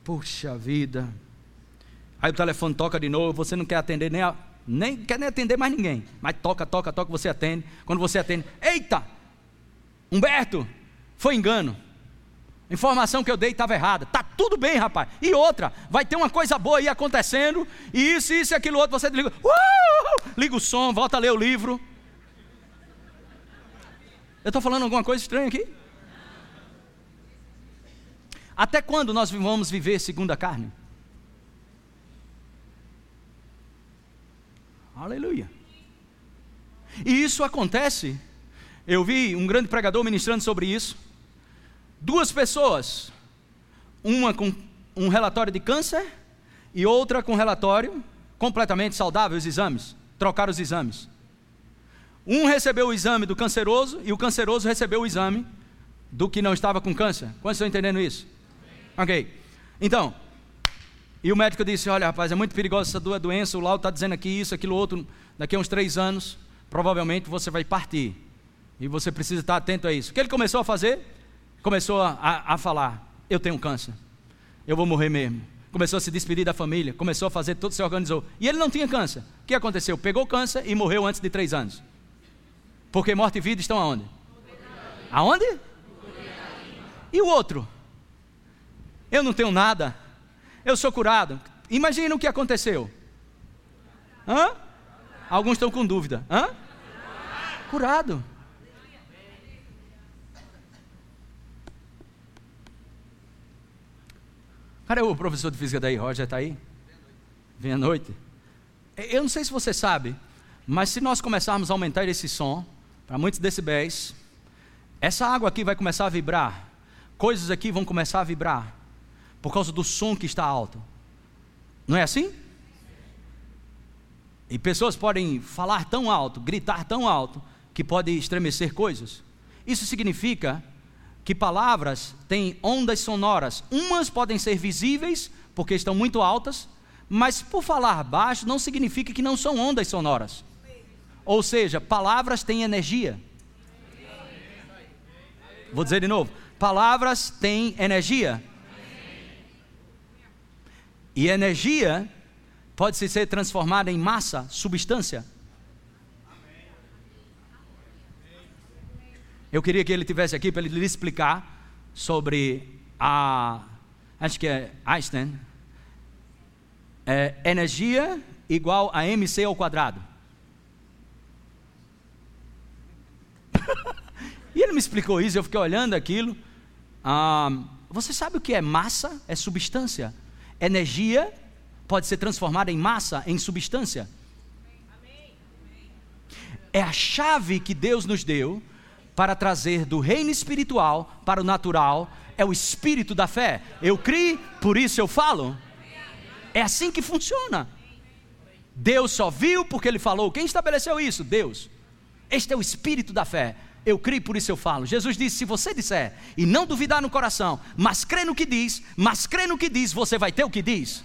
puxa vida. Aí o telefone toca de novo, você não quer atender nem, a, nem quer nem atender mais ninguém. Mas toca, toca, toca, você atende. Quando você atende, eita! Humberto, foi engano. A informação que eu dei estava errada. Tá tudo bem, rapaz. E outra, vai ter uma coisa boa aí acontecendo, e isso, isso e aquilo outro, você liga, uh, liga o som, volta a ler o livro. Eu estou falando alguma coisa estranha aqui? Até quando nós vamos viver segundo a carne? Aleluia. E isso acontece. Eu vi um grande pregador ministrando sobre isso. Duas pessoas, uma com um relatório de câncer e outra com relatório completamente saudável, os exames. Trocaram os exames. Um recebeu o exame do canceroso e o canceroso recebeu o exame do que não estava com câncer. Quantos estão entendendo isso? Ok. Então, e o médico disse: Olha, rapaz, é muito perigosa essa doença. O laudo está dizendo aqui isso, aquilo outro. Daqui a uns três anos, provavelmente você vai partir. E você precisa estar atento a isso. O que ele começou a fazer? Começou a, a, falar: Eu tenho câncer. Eu vou morrer mesmo. Começou a se despedir da família. Começou a fazer tudo, se organizou. E ele não tinha câncer. O que aconteceu? Pegou câncer e morreu antes de três anos. Porque morte e vida estão aonde? Aonde? E o outro? Eu não tenho nada eu sou curado. Imagina o que aconteceu. Hã? Alguns estão com dúvida. Hã? Curado. Cadê o professor de física daí? Roger está aí? Vem à noite. Eu não sei se você sabe, mas se nós começarmos a aumentar esse som para muitos decibéis, essa água aqui vai começar a vibrar, coisas aqui vão começar a vibrar por causa do som que está alto. Não é assim? E pessoas podem falar tão alto, gritar tão alto, que pode estremecer coisas. Isso significa que palavras têm ondas sonoras. Umas podem ser visíveis, porque estão muito altas, mas por falar baixo não significa que não são ondas sonoras. Ou seja, palavras têm energia. Vou dizer de novo: palavras têm energia. E energia pode ser transformada em massa, substância. Eu queria que ele tivesse aqui para ele lhe explicar sobre a, acho que é Einstein, é, energia igual a mc ao quadrado. e ele me explicou isso, eu fiquei olhando aquilo. Ah, você sabe o que é massa? É substância. Energia pode ser transformada em massa, em substância. É a chave que Deus nos deu para trazer do reino espiritual para o natural, é o espírito da fé. Eu criei, por isso eu falo. É assim que funciona. Deus só viu porque ele falou. Quem estabeleceu isso? Deus. Este é o espírito da fé eu creio, por isso eu falo. Jesus disse: se você disser e não duvidar no coração, mas crê no que diz, mas crê no que diz, você vai ter o que diz.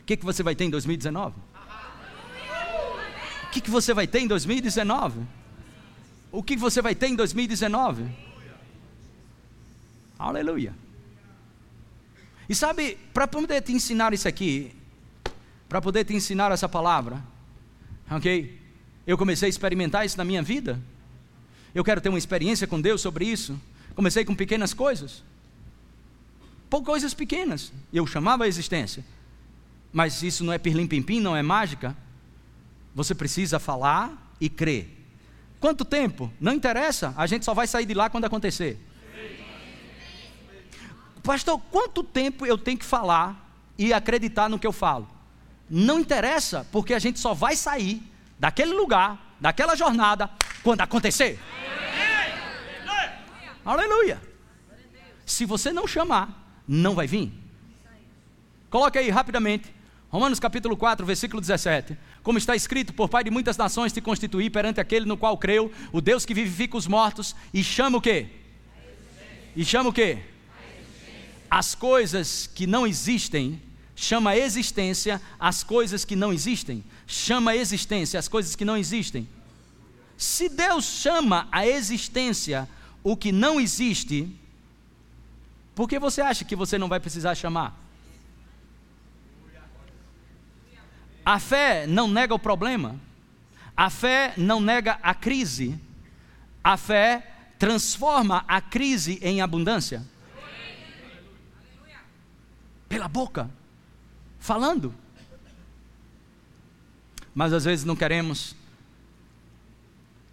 O que, que você vai ter em 2019? O que, que você vai ter em 2019? O que você vai ter em 2019? Aleluia. E sabe, para poder te ensinar isso aqui, para poder te ensinar essa palavra, ok? Eu comecei a experimentar isso na minha vida. Eu quero ter uma experiência com Deus sobre isso. Comecei com pequenas coisas. Por coisas pequenas. Eu chamava a existência. Mas isso não é pirlim-pim-pim, não é mágica. Você precisa falar e crer. Quanto tempo? Não interessa, a gente só vai sair de lá quando acontecer. Pastor, quanto tempo eu tenho que falar e acreditar no que eu falo? Não interessa, porque a gente só vai sair daquele lugar, daquela jornada, quando acontecer. Aleluia. Se você não chamar, não vai vir. Coloque aí rapidamente. Romanos capítulo 4, versículo 17. Como está escrito, por pai de muitas nações te constituí perante aquele no qual creu, o Deus que vivifica os mortos e chama o quê? E chama o quê? As coisas que não existem, chama a existência as coisas que não existem. Chama a existência as coisas que não existem. Se Deus chama a existência o que não existe, por que você acha que você não vai precisar chamar? A fé não nega o problema, a fé não nega a crise, a fé transforma a crise em abundância. Pela boca, falando. Mas às vezes não queremos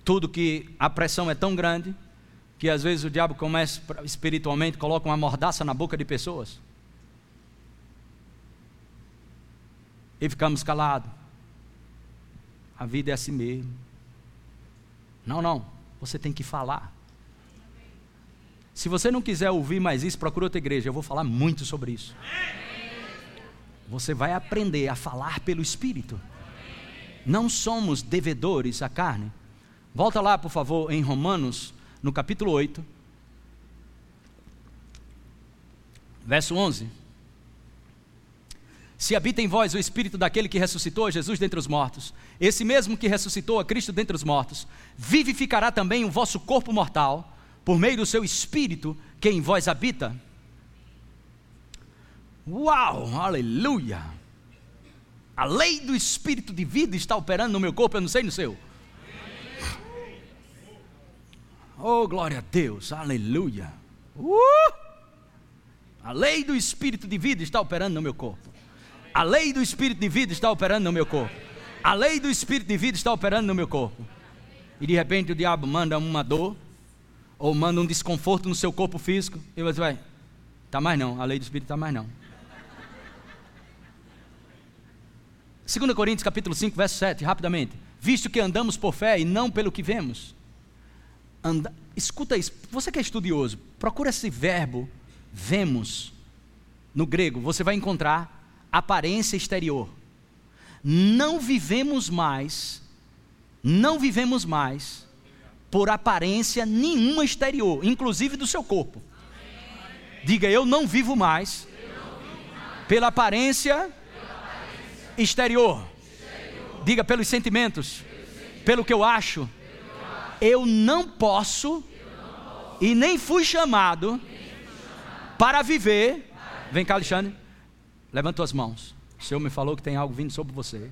tudo que a pressão é tão grande que às vezes o diabo começa espiritualmente, coloca uma mordaça na boca de pessoas. E ficamos calados. A vida é assim mesmo. Não, não. Você tem que falar. Se você não quiser ouvir mais isso, procura outra igreja. Eu vou falar muito sobre isso. Você vai aprender a falar pelo Espírito. Não somos devedores à carne. Volta lá, por favor, em Romanos no capítulo 8, verso 11. Se habita em vós o espírito daquele que ressuscitou Jesus dentre os mortos, esse mesmo que ressuscitou a Cristo dentre os mortos, vivificará também o vosso corpo mortal, por meio do seu espírito que em vós habita. Uau, aleluia! A lei do espírito de vida está operando no meu corpo, eu não sei no seu. Oh, glória a Deus, aleluia. Uh! A lei do espírito de vida está operando no meu corpo. A lei do espírito de vida está operando no meu corpo. A lei do espírito de vida está operando no meu corpo. E de repente o diabo manda uma dor, ou manda um desconforto no seu corpo físico, e você vai, tá mais não, a lei do espírito está mais não. 2 Coríntios capítulo 5, verso 7, rapidamente. Visto que andamos por fé e não pelo que vemos anda, escuta isso, você que é estudioso, procura esse verbo vemos no grego, você vai encontrar aparência exterior. Não vivemos mais, não vivemos mais por aparência nenhuma exterior, inclusive do seu corpo. Diga, eu não vivo mais pela aparência exterior. Diga, pelos sentimentos, pelo que eu acho eu não posso e nem fui chamado para viver. Vem cá, Alexandre. Levanta tuas mãos. O Senhor me falou que tem algo vindo sobre você.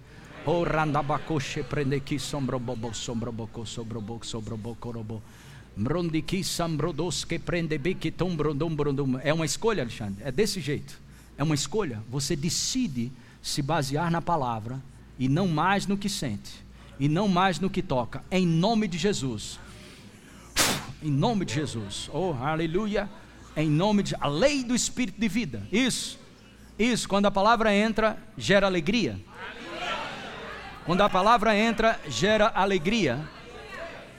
É uma escolha, Alexandre. É desse jeito. É uma escolha. Você decide se basear na palavra e não mais no que sente e não mais no que toca, em nome de Jesus. Em nome de Jesus. Oh, aleluia. Em nome de a lei do espírito de vida. Isso. Isso, quando a palavra entra, gera alegria. Quando a palavra entra, gera alegria.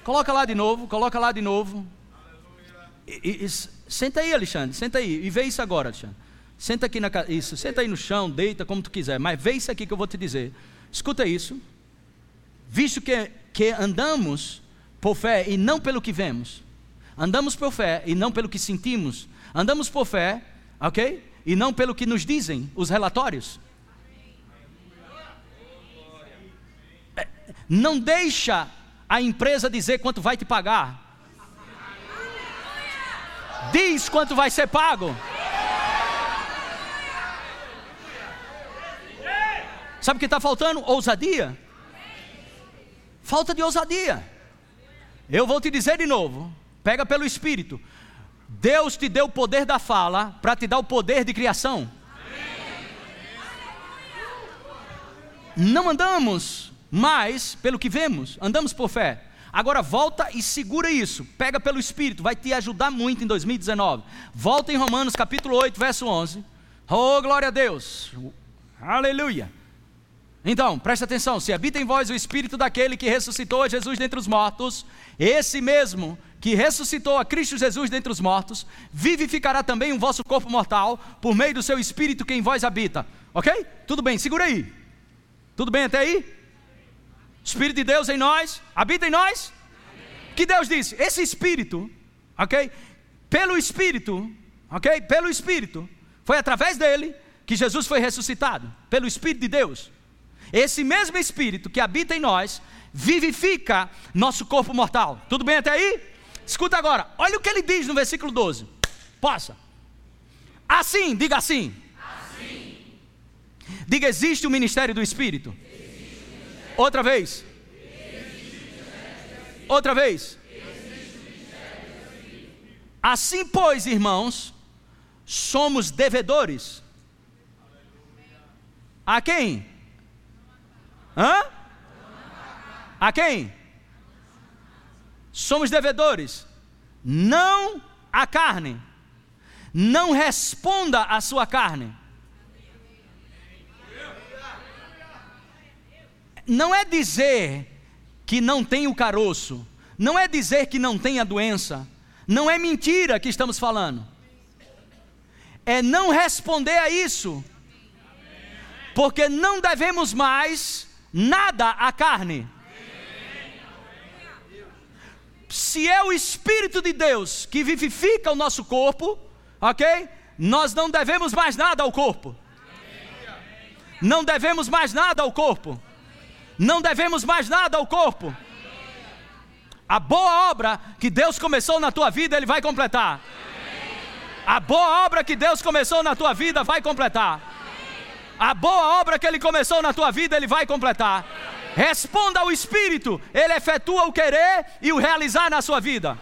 Coloca lá de novo, coloca lá de novo. E, e, senta aí, Alexandre, senta aí e vê isso agora, Alexandre. Senta aqui na isso, senta aí no chão, deita como tu quiser, mas vê isso aqui que eu vou te dizer. Escuta isso visto que, que andamos por fé e não pelo que vemos, andamos por fé e não pelo que sentimos, andamos por fé, ok? E não pelo que nos dizem os relatórios. É, não deixa a empresa dizer quanto vai te pagar. Diz quanto vai ser pago. Sabe o que está faltando? Ousadia. Falta de ousadia. Eu vou te dizer de novo, pega pelo Espírito. Deus te deu o poder da fala para te dar o poder de criação. Não andamos mais pelo que vemos, andamos por fé. Agora volta e segura isso. Pega pelo Espírito, vai te ajudar muito em 2019. Volta em Romanos capítulo 8, verso 11. Oh, glória a Deus. Aleluia. Então, preste atenção: se habita em vós o Espírito daquele que ressuscitou Jesus dentre os mortos, esse mesmo que ressuscitou a Cristo Jesus dentre os mortos, vivificará também o vosso corpo mortal, por meio do seu Espírito que em vós habita. Ok? Tudo bem, segura aí. Tudo bem até aí? Espírito de Deus em nós, habita em nós. Que Deus disse: esse Espírito, ok? Pelo Espírito, ok? Pelo Espírito, foi através dele que Jesus foi ressuscitado, pelo Espírito de Deus. Esse mesmo Espírito que habita em nós vivifica nosso corpo mortal. Tudo bem até aí? Escuta agora, olha o que ele diz no versículo 12. Possa. Assim, diga assim. assim. Diga: existe o ministério do Espírito. Outra vez. Outra vez. Assim, pois, irmãos, somos devedores. A quem? Hã? A quem? Somos devedores. Não a carne. Não responda à sua carne. Não é dizer que não tem o caroço. Não é dizer que não tem a doença. Não é mentira que estamos falando. É não responder a isso. Porque não devemos mais nada à carne. Se é o Espírito de Deus que vivifica o nosso corpo, ok? Nós não devemos mais nada ao corpo. Não devemos mais nada ao corpo. Não devemos mais nada ao corpo. A boa obra que Deus começou na tua vida, Ele vai completar. A boa obra que Deus começou na tua vida, vai completar. A boa obra que Ele começou na tua vida, Ele vai completar. Responda ao Espírito, Ele efetua o querer e o realizar na sua vida.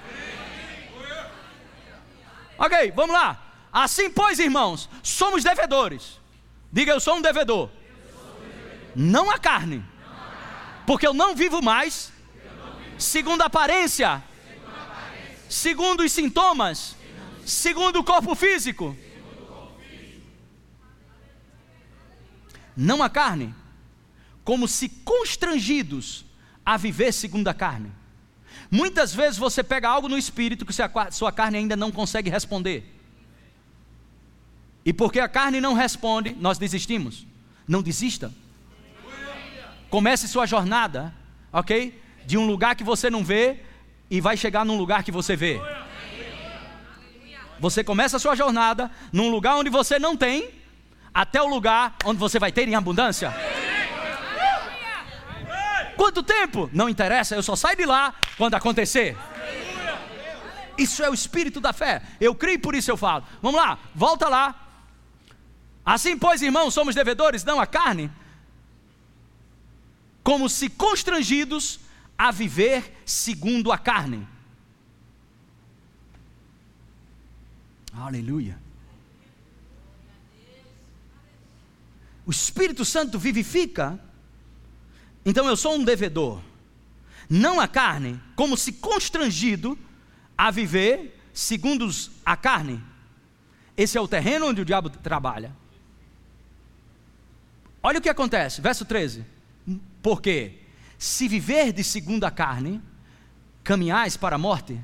Ok, vamos lá. Assim, pois, irmãos, somos devedores. Diga, eu sou um devedor. Não a carne, porque eu não vivo mais segundo a aparência, segundo os sintomas, segundo o corpo físico não a carne, como se constrangidos a viver segundo a carne. Muitas vezes você pega algo no espírito que sua carne ainda não consegue responder. E porque a carne não responde, nós desistimos. Não desista. Comece sua jornada, ok? De um lugar que você não vê e vai chegar num lugar que você vê. Você começa a sua jornada num lugar onde você não tem até o lugar onde você vai ter em abundância. Quanto tempo? Não interessa, eu só saio de lá quando acontecer. Isso é o espírito da fé. Eu creio por isso eu falo. Vamos lá, volta lá. Assim, pois, irmãos, somos devedores, não a carne, como se constrangidos a viver segundo a carne. Aleluia. o Espírito Santo vivifica, então eu sou um devedor, não a carne, como se constrangido a viver segundo a carne. Esse é o terreno onde o diabo trabalha. Olha o que acontece, verso 13. Porque se viver de segundo a carne, caminhais para a morte.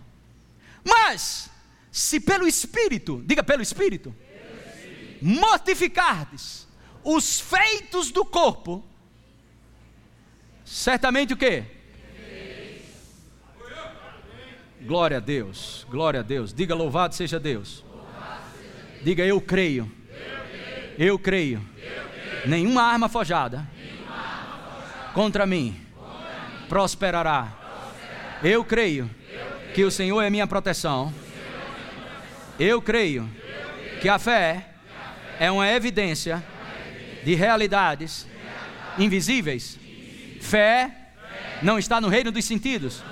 Mas se pelo Espírito, diga pelo Espírito, pelo Espírito. mortificardes os feitos do corpo, certamente o que? Glória a Deus, glória a Deus. Diga louvado seja Deus. Diga eu creio. Eu creio. Nenhuma arma forjada contra mim prosperará. Eu creio que o Senhor é minha proteção. Eu creio que a fé é uma evidência de realidades invisíveis. Fé não está no reino dos sentidos.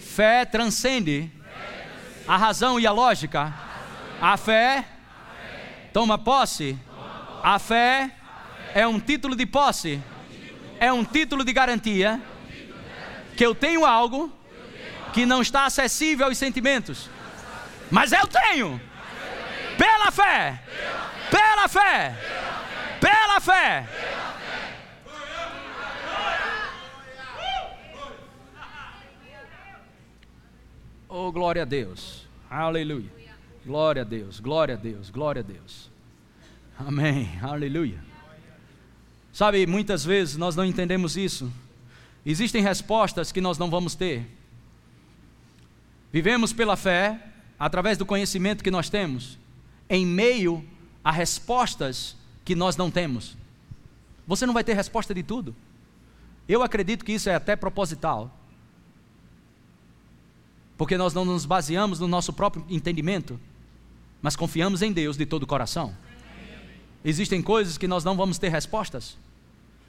Fé transcende a razão e a lógica. A fé toma posse. A fé é um título de posse. É um título de garantia que eu tenho algo que não está acessível aos sentimentos, mas eu tenho, pela fé, pela fé, pela fé. Oh, glória a Deus. Aleluia. Glória a Deus, glória a Deus, glória a Deus. Amém. Aleluia. Sabe, muitas vezes nós não entendemos isso. Existem respostas que nós não vamos ter. Vivemos pela fé, através do conhecimento que nós temos, em meio a respostas que nós não temos. Você não vai ter resposta de tudo. Eu acredito que isso é até proposital porque nós não nos baseamos no nosso próprio entendimento, mas confiamos em Deus de todo o coração. Existem coisas que nós não vamos ter respostas,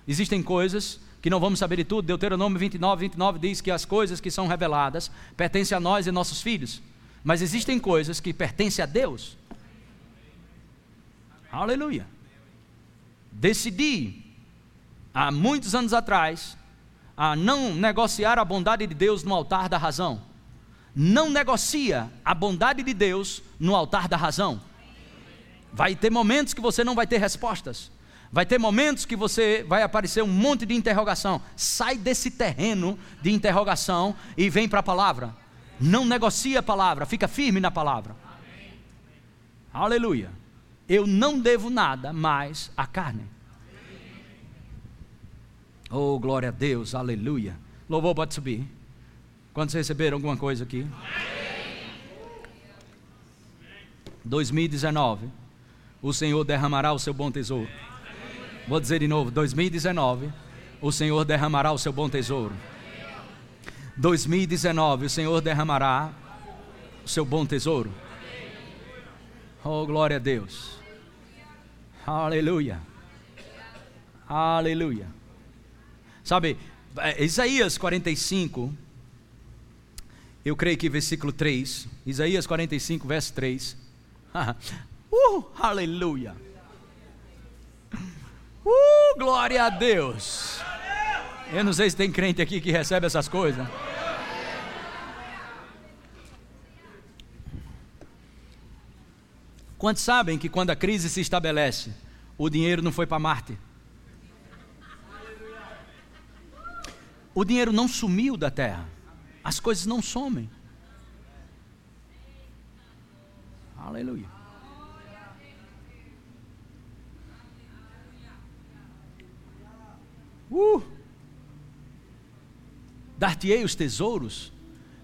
existem coisas que não vamos saber de tudo. Deuteronômio 29, 29 diz que as coisas que são reveladas pertencem a nós e nossos filhos, mas existem coisas que pertencem a Deus. Aleluia. Decidi, há muitos anos atrás, a não negociar a bondade de Deus no altar da razão não negocia a bondade de Deus no altar da razão. Vai ter momentos que você não vai ter respostas. Vai ter momentos que você vai aparecer um monte de interrogação. Sai desse terreno de interrogação e vem para a palavra. Não negocia a palavra, fica firme na palavra. Aleluia. Eu não devo nada mais à carne. Oh, glória a Deus, aleluia. Louvor pode subir. Quantos receberam alguma coisa aqui? 2019, o Senhor derramará o seu bom tesouro. Vou dizer de novo: 2019, o Senhor derramará o seu bom tesouro. 2019, o Senhor derramará o seu bom tesouro. Oh, glória a Deus. Aleluia. Aleluia. Sabe, é, Isaías 45, eu creio que versículo 3, Isaías 45, verso 3. uh, aleluia! Uh, glória a Deus! Eu não sei se tem crente aqui que recebe essas coisas. Quantos sabem que quando a crise se estabelece, o dinheiro não foi para Marte? O dinheiro não sumiu da terra as coisas não somem. Aleluia. Uh! Dar-te-ei os tesouros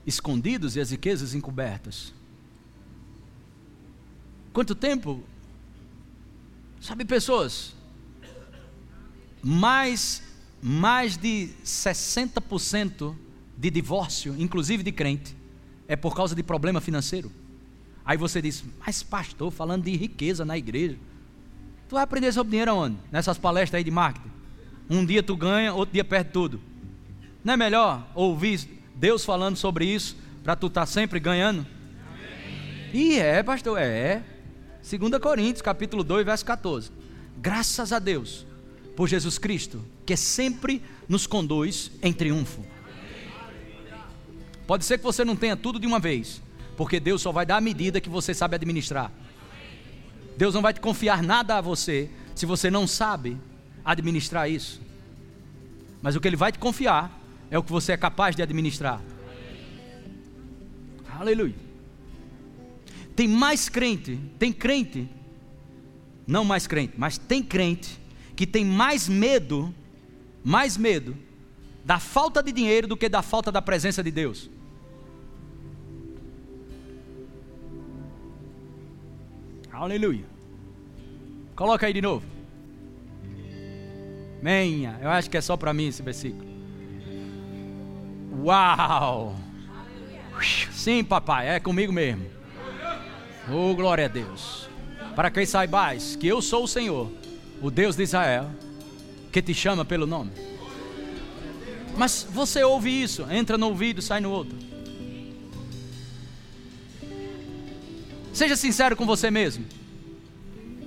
escondidos e as riquezas encobertas. Quanto tempo? Sabe, pessoas, mais, mais de 60% de divórcio, inclusive de crente, é por causa de problema financeiro. Aí você diz, mas pastor, falando de riqueza na igreja, tu vai aprender sobre dinheiro aonde? Nessas palestras aí de marketing. Um dia tu ganha, outro dia perde tudo. Não é melhor ouvir Deus falando sobre isso para tu estar tá sempre ganhando? E é, pastor, é. 2 Coríntios, capítulo 2, verso 14. Graças a Deus por Jesus Cristo, que sempre nos conduz em triunfo. Pode ser que você não tenha tudo de uma vez, porque Deus só vai dar a medida que você sabe administrar. Deus não vai te confiar nada a você se você não sabe administrar isso. Mas o que Ele vai te confiar é o que você é capaz de administrar. Aleluia. Tem mais crente, tem crente, não mais crente, mas tem crente que tem mais medo, mais medo da falta de dinheiro do que da falta da presença de Deus. Aleluia. Coloca aí de novo. Menha, eu acho que é só para mim esse versículo. Uau! Sim, papai, é comigo mesmo. Oh, glória a Deus. Para quem saibais que eu sou o Senhor, o Deus de Israel, que te chama pelo nome. Mas você ouve isso, entra no ouvido, sai no outro. Seja sincero com você mesmo.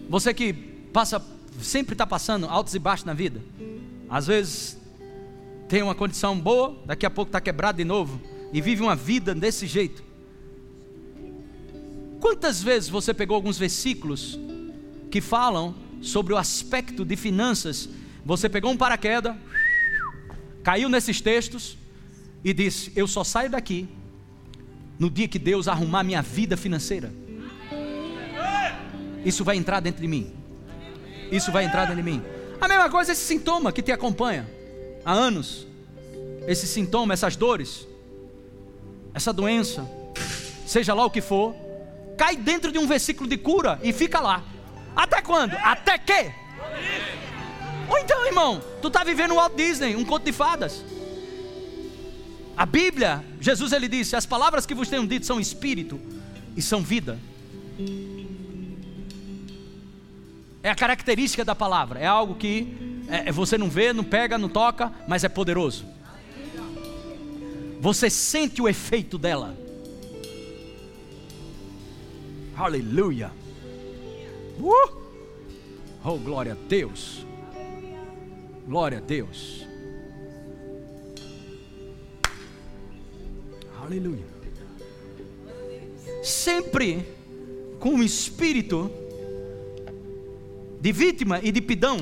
Você que passa, sempre está passando altos e baixos na vida. Às vezes tem uma condição boa, daqui a pouco está quebrado de novo e vive uma vida desse jeito. Quantas vezes você pegou alguns versículos que falam sobre o aspecto de finanças? Você pegou um paraquedas, caiu nesses textos e disse: Eu só saio daqui no dia que Deus arrumar minha vida financeira. Isso vai entrar dentro de mim. Isso vai entrar dentro de mim. A mesma coisa esse sintoma que te acompanha há anos. Esse sintoma, essas dores, essa doença, seja lá o que for, cai dentro de um versículo de cura e fica lá. Até quando? Até que? Ou então, irmão, tu está vivendo um Walt Disney, um conto de fadas. A Bíblia, Jesus ele disse: As palavras que vos tenho dito são espírito e são vida. É a característica da palavra. É algo que é, você não vê, não pega, não toca, mas é poderoso. Você sente o efeito dela. Aleluia. Uh! Oh, glória a Deus. Glória a Deus. Aleluia. Sempre com o espírito de vítima e de pidão.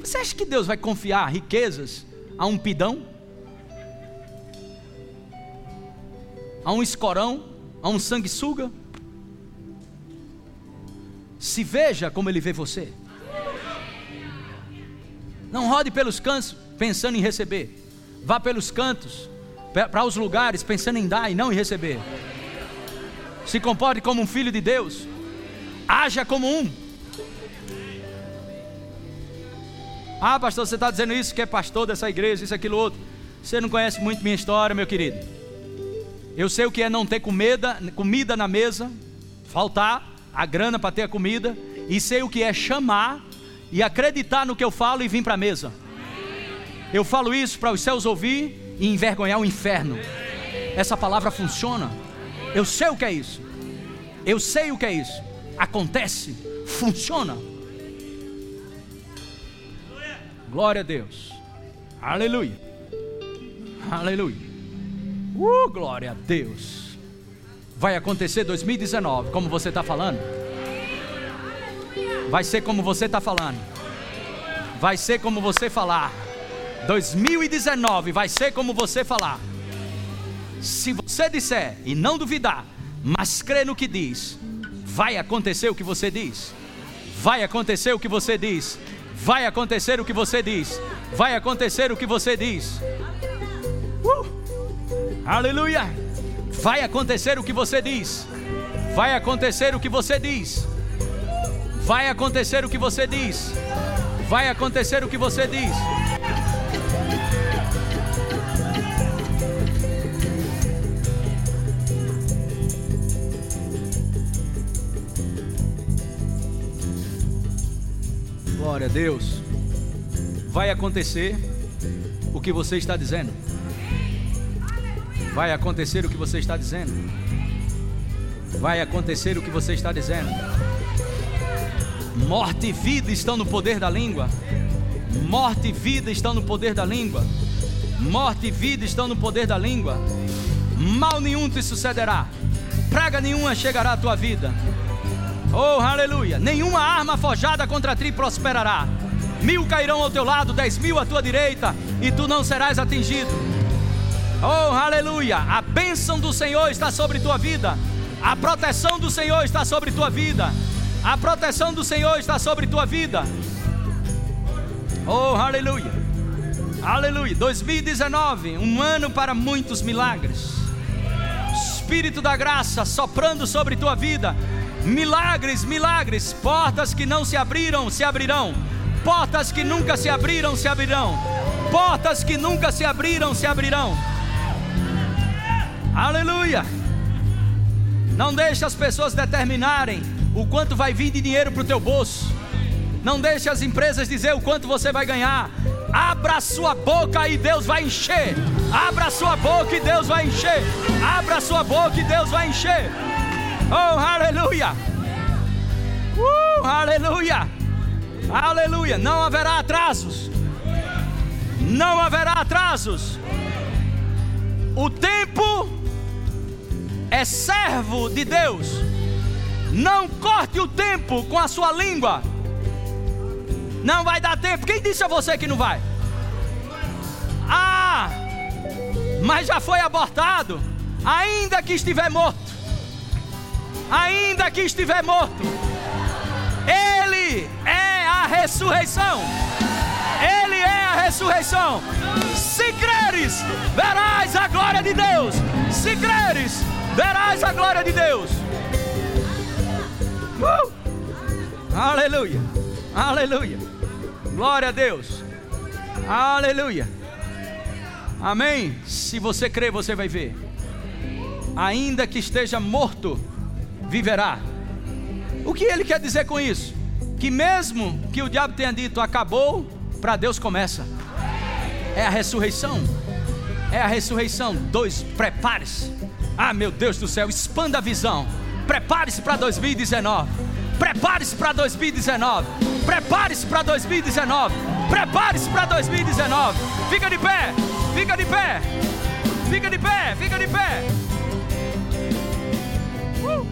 Você acha que Deus vai confiar riquezas a um pidão? A um escorão? A um sanguessuga? Se veja como Ele vê você. Não rode pelos cantos pensando em receber. Vá pelos cantos, para os lugares pensando em dar e não em receber. Se comporte como um filho de Deus. Haja como um. Ah, pastor, você está dizendo isso que é pastor dessa igreja, isso, aquilo, outro. Você não conhece muito minha história, meu querido. Eu sei o que é não ter comida, comida na mesa, faltar a grana para ter a comida, e sei o que é chamar e acreditar no que eu falo e vir para a mesa. Eu falo isso para os céus ouvir e envergonhar o inferno. Essa palavra funciona. Eu sei o que é isso. Eu sei o que é isso acontece, funciona. Glória a Deus. Aleluia. Aleluia. Uh, glória a Deus. Vai acontecer 2019, como você está falando. Vai ser como você está falando. Vai ser como você falar. 2019 vai ser como você falar. Se você disser e não duvidar, mas crê no que diz, Vai acontecer o que você diz. Vai acontecer o que você diz. Vai acontecer o que você diz. Vai acontecer o que você diz. Uh! Aleluia! Vai acontecer o que você diz. Vai acontecer o que você diz. Vai acontecer o que você diz. Vai acontecer o que você diz. Glória a Deus. Vai acontecer o que você está dizendo. Vai acontecer o que você está dizendo. Vai acontecer o que você está dizendo. Morte e vida estão no poder da língua. Morte e vida estão no poder da língua. Morte e vida estão no poder da língua. Mal nenhum te sucederá. Praga nenhuma chegará à tua vida Oh, aleluia! Nenhuma arma forjada contra ti prosperará. Mil cairão ao teu lado, dez mil à tua direita, e tu não serás atingido. Oh, aleluia! A bênção do Senhor está sobre tua vida. A proteção do Senhor está sobre tua vida. A proteção do Senhor está sobre tua vida. Oh, aleluia! Aleluia! 2019, um ano para muitos milagres. Espírito da graça soprando sobre tua vida Milagres, milagres, portas que não se abriram, se abrirão. Portas que nunca se abriram, se abrirão. Portas que nunca se abriram, se abrirão. Aleluia! Não deixe as pessoas determinarem o quanto vai vir de dinheiro para o teu bolso. Não deixe as empresas dizer o quanto você vai ganhar. Abra sua boca e Deus vai encher. Abra sua boca e Deus vai encher. Abra sua boca e Deus vai encher. Oh, aleluia! Uh, aleluia! Aleluia! Não haverá atrasos. Não haverá atrasos. O tempo é servo de Deus. Não corte o tempo com a sua língua. Não vai dar tempo. Quem disse a você que não vai? Ah, mas já foi abortado. Ainda que estiver morto. Ainda que estiver morto. Ele é a ressurreição. Ele é a ressurreição. Se creres, verás a glória de Deus. Se creres, verás a glória de Deus. Uh! Aleluia. Aleluia. Glória a Deus. Aleluia. Amém. Se você crê, você vai ver. Ainda que esteja morto, viverá. O que ele quer dizer com isso? Que mesmo que o diabo tenha dito acabou, para Deus começa. É a ressurreição. É a ressurreição. Dois, prepare-se. Ah, meu Deus do céu, expanda a visão. Prepare-se para 2019. Prepare-se para 2019. Prepare-se para 2019. Prepare-se para 2019. Fica de pé. Fica de pé. Fica de pé. Fica de pé. Uh.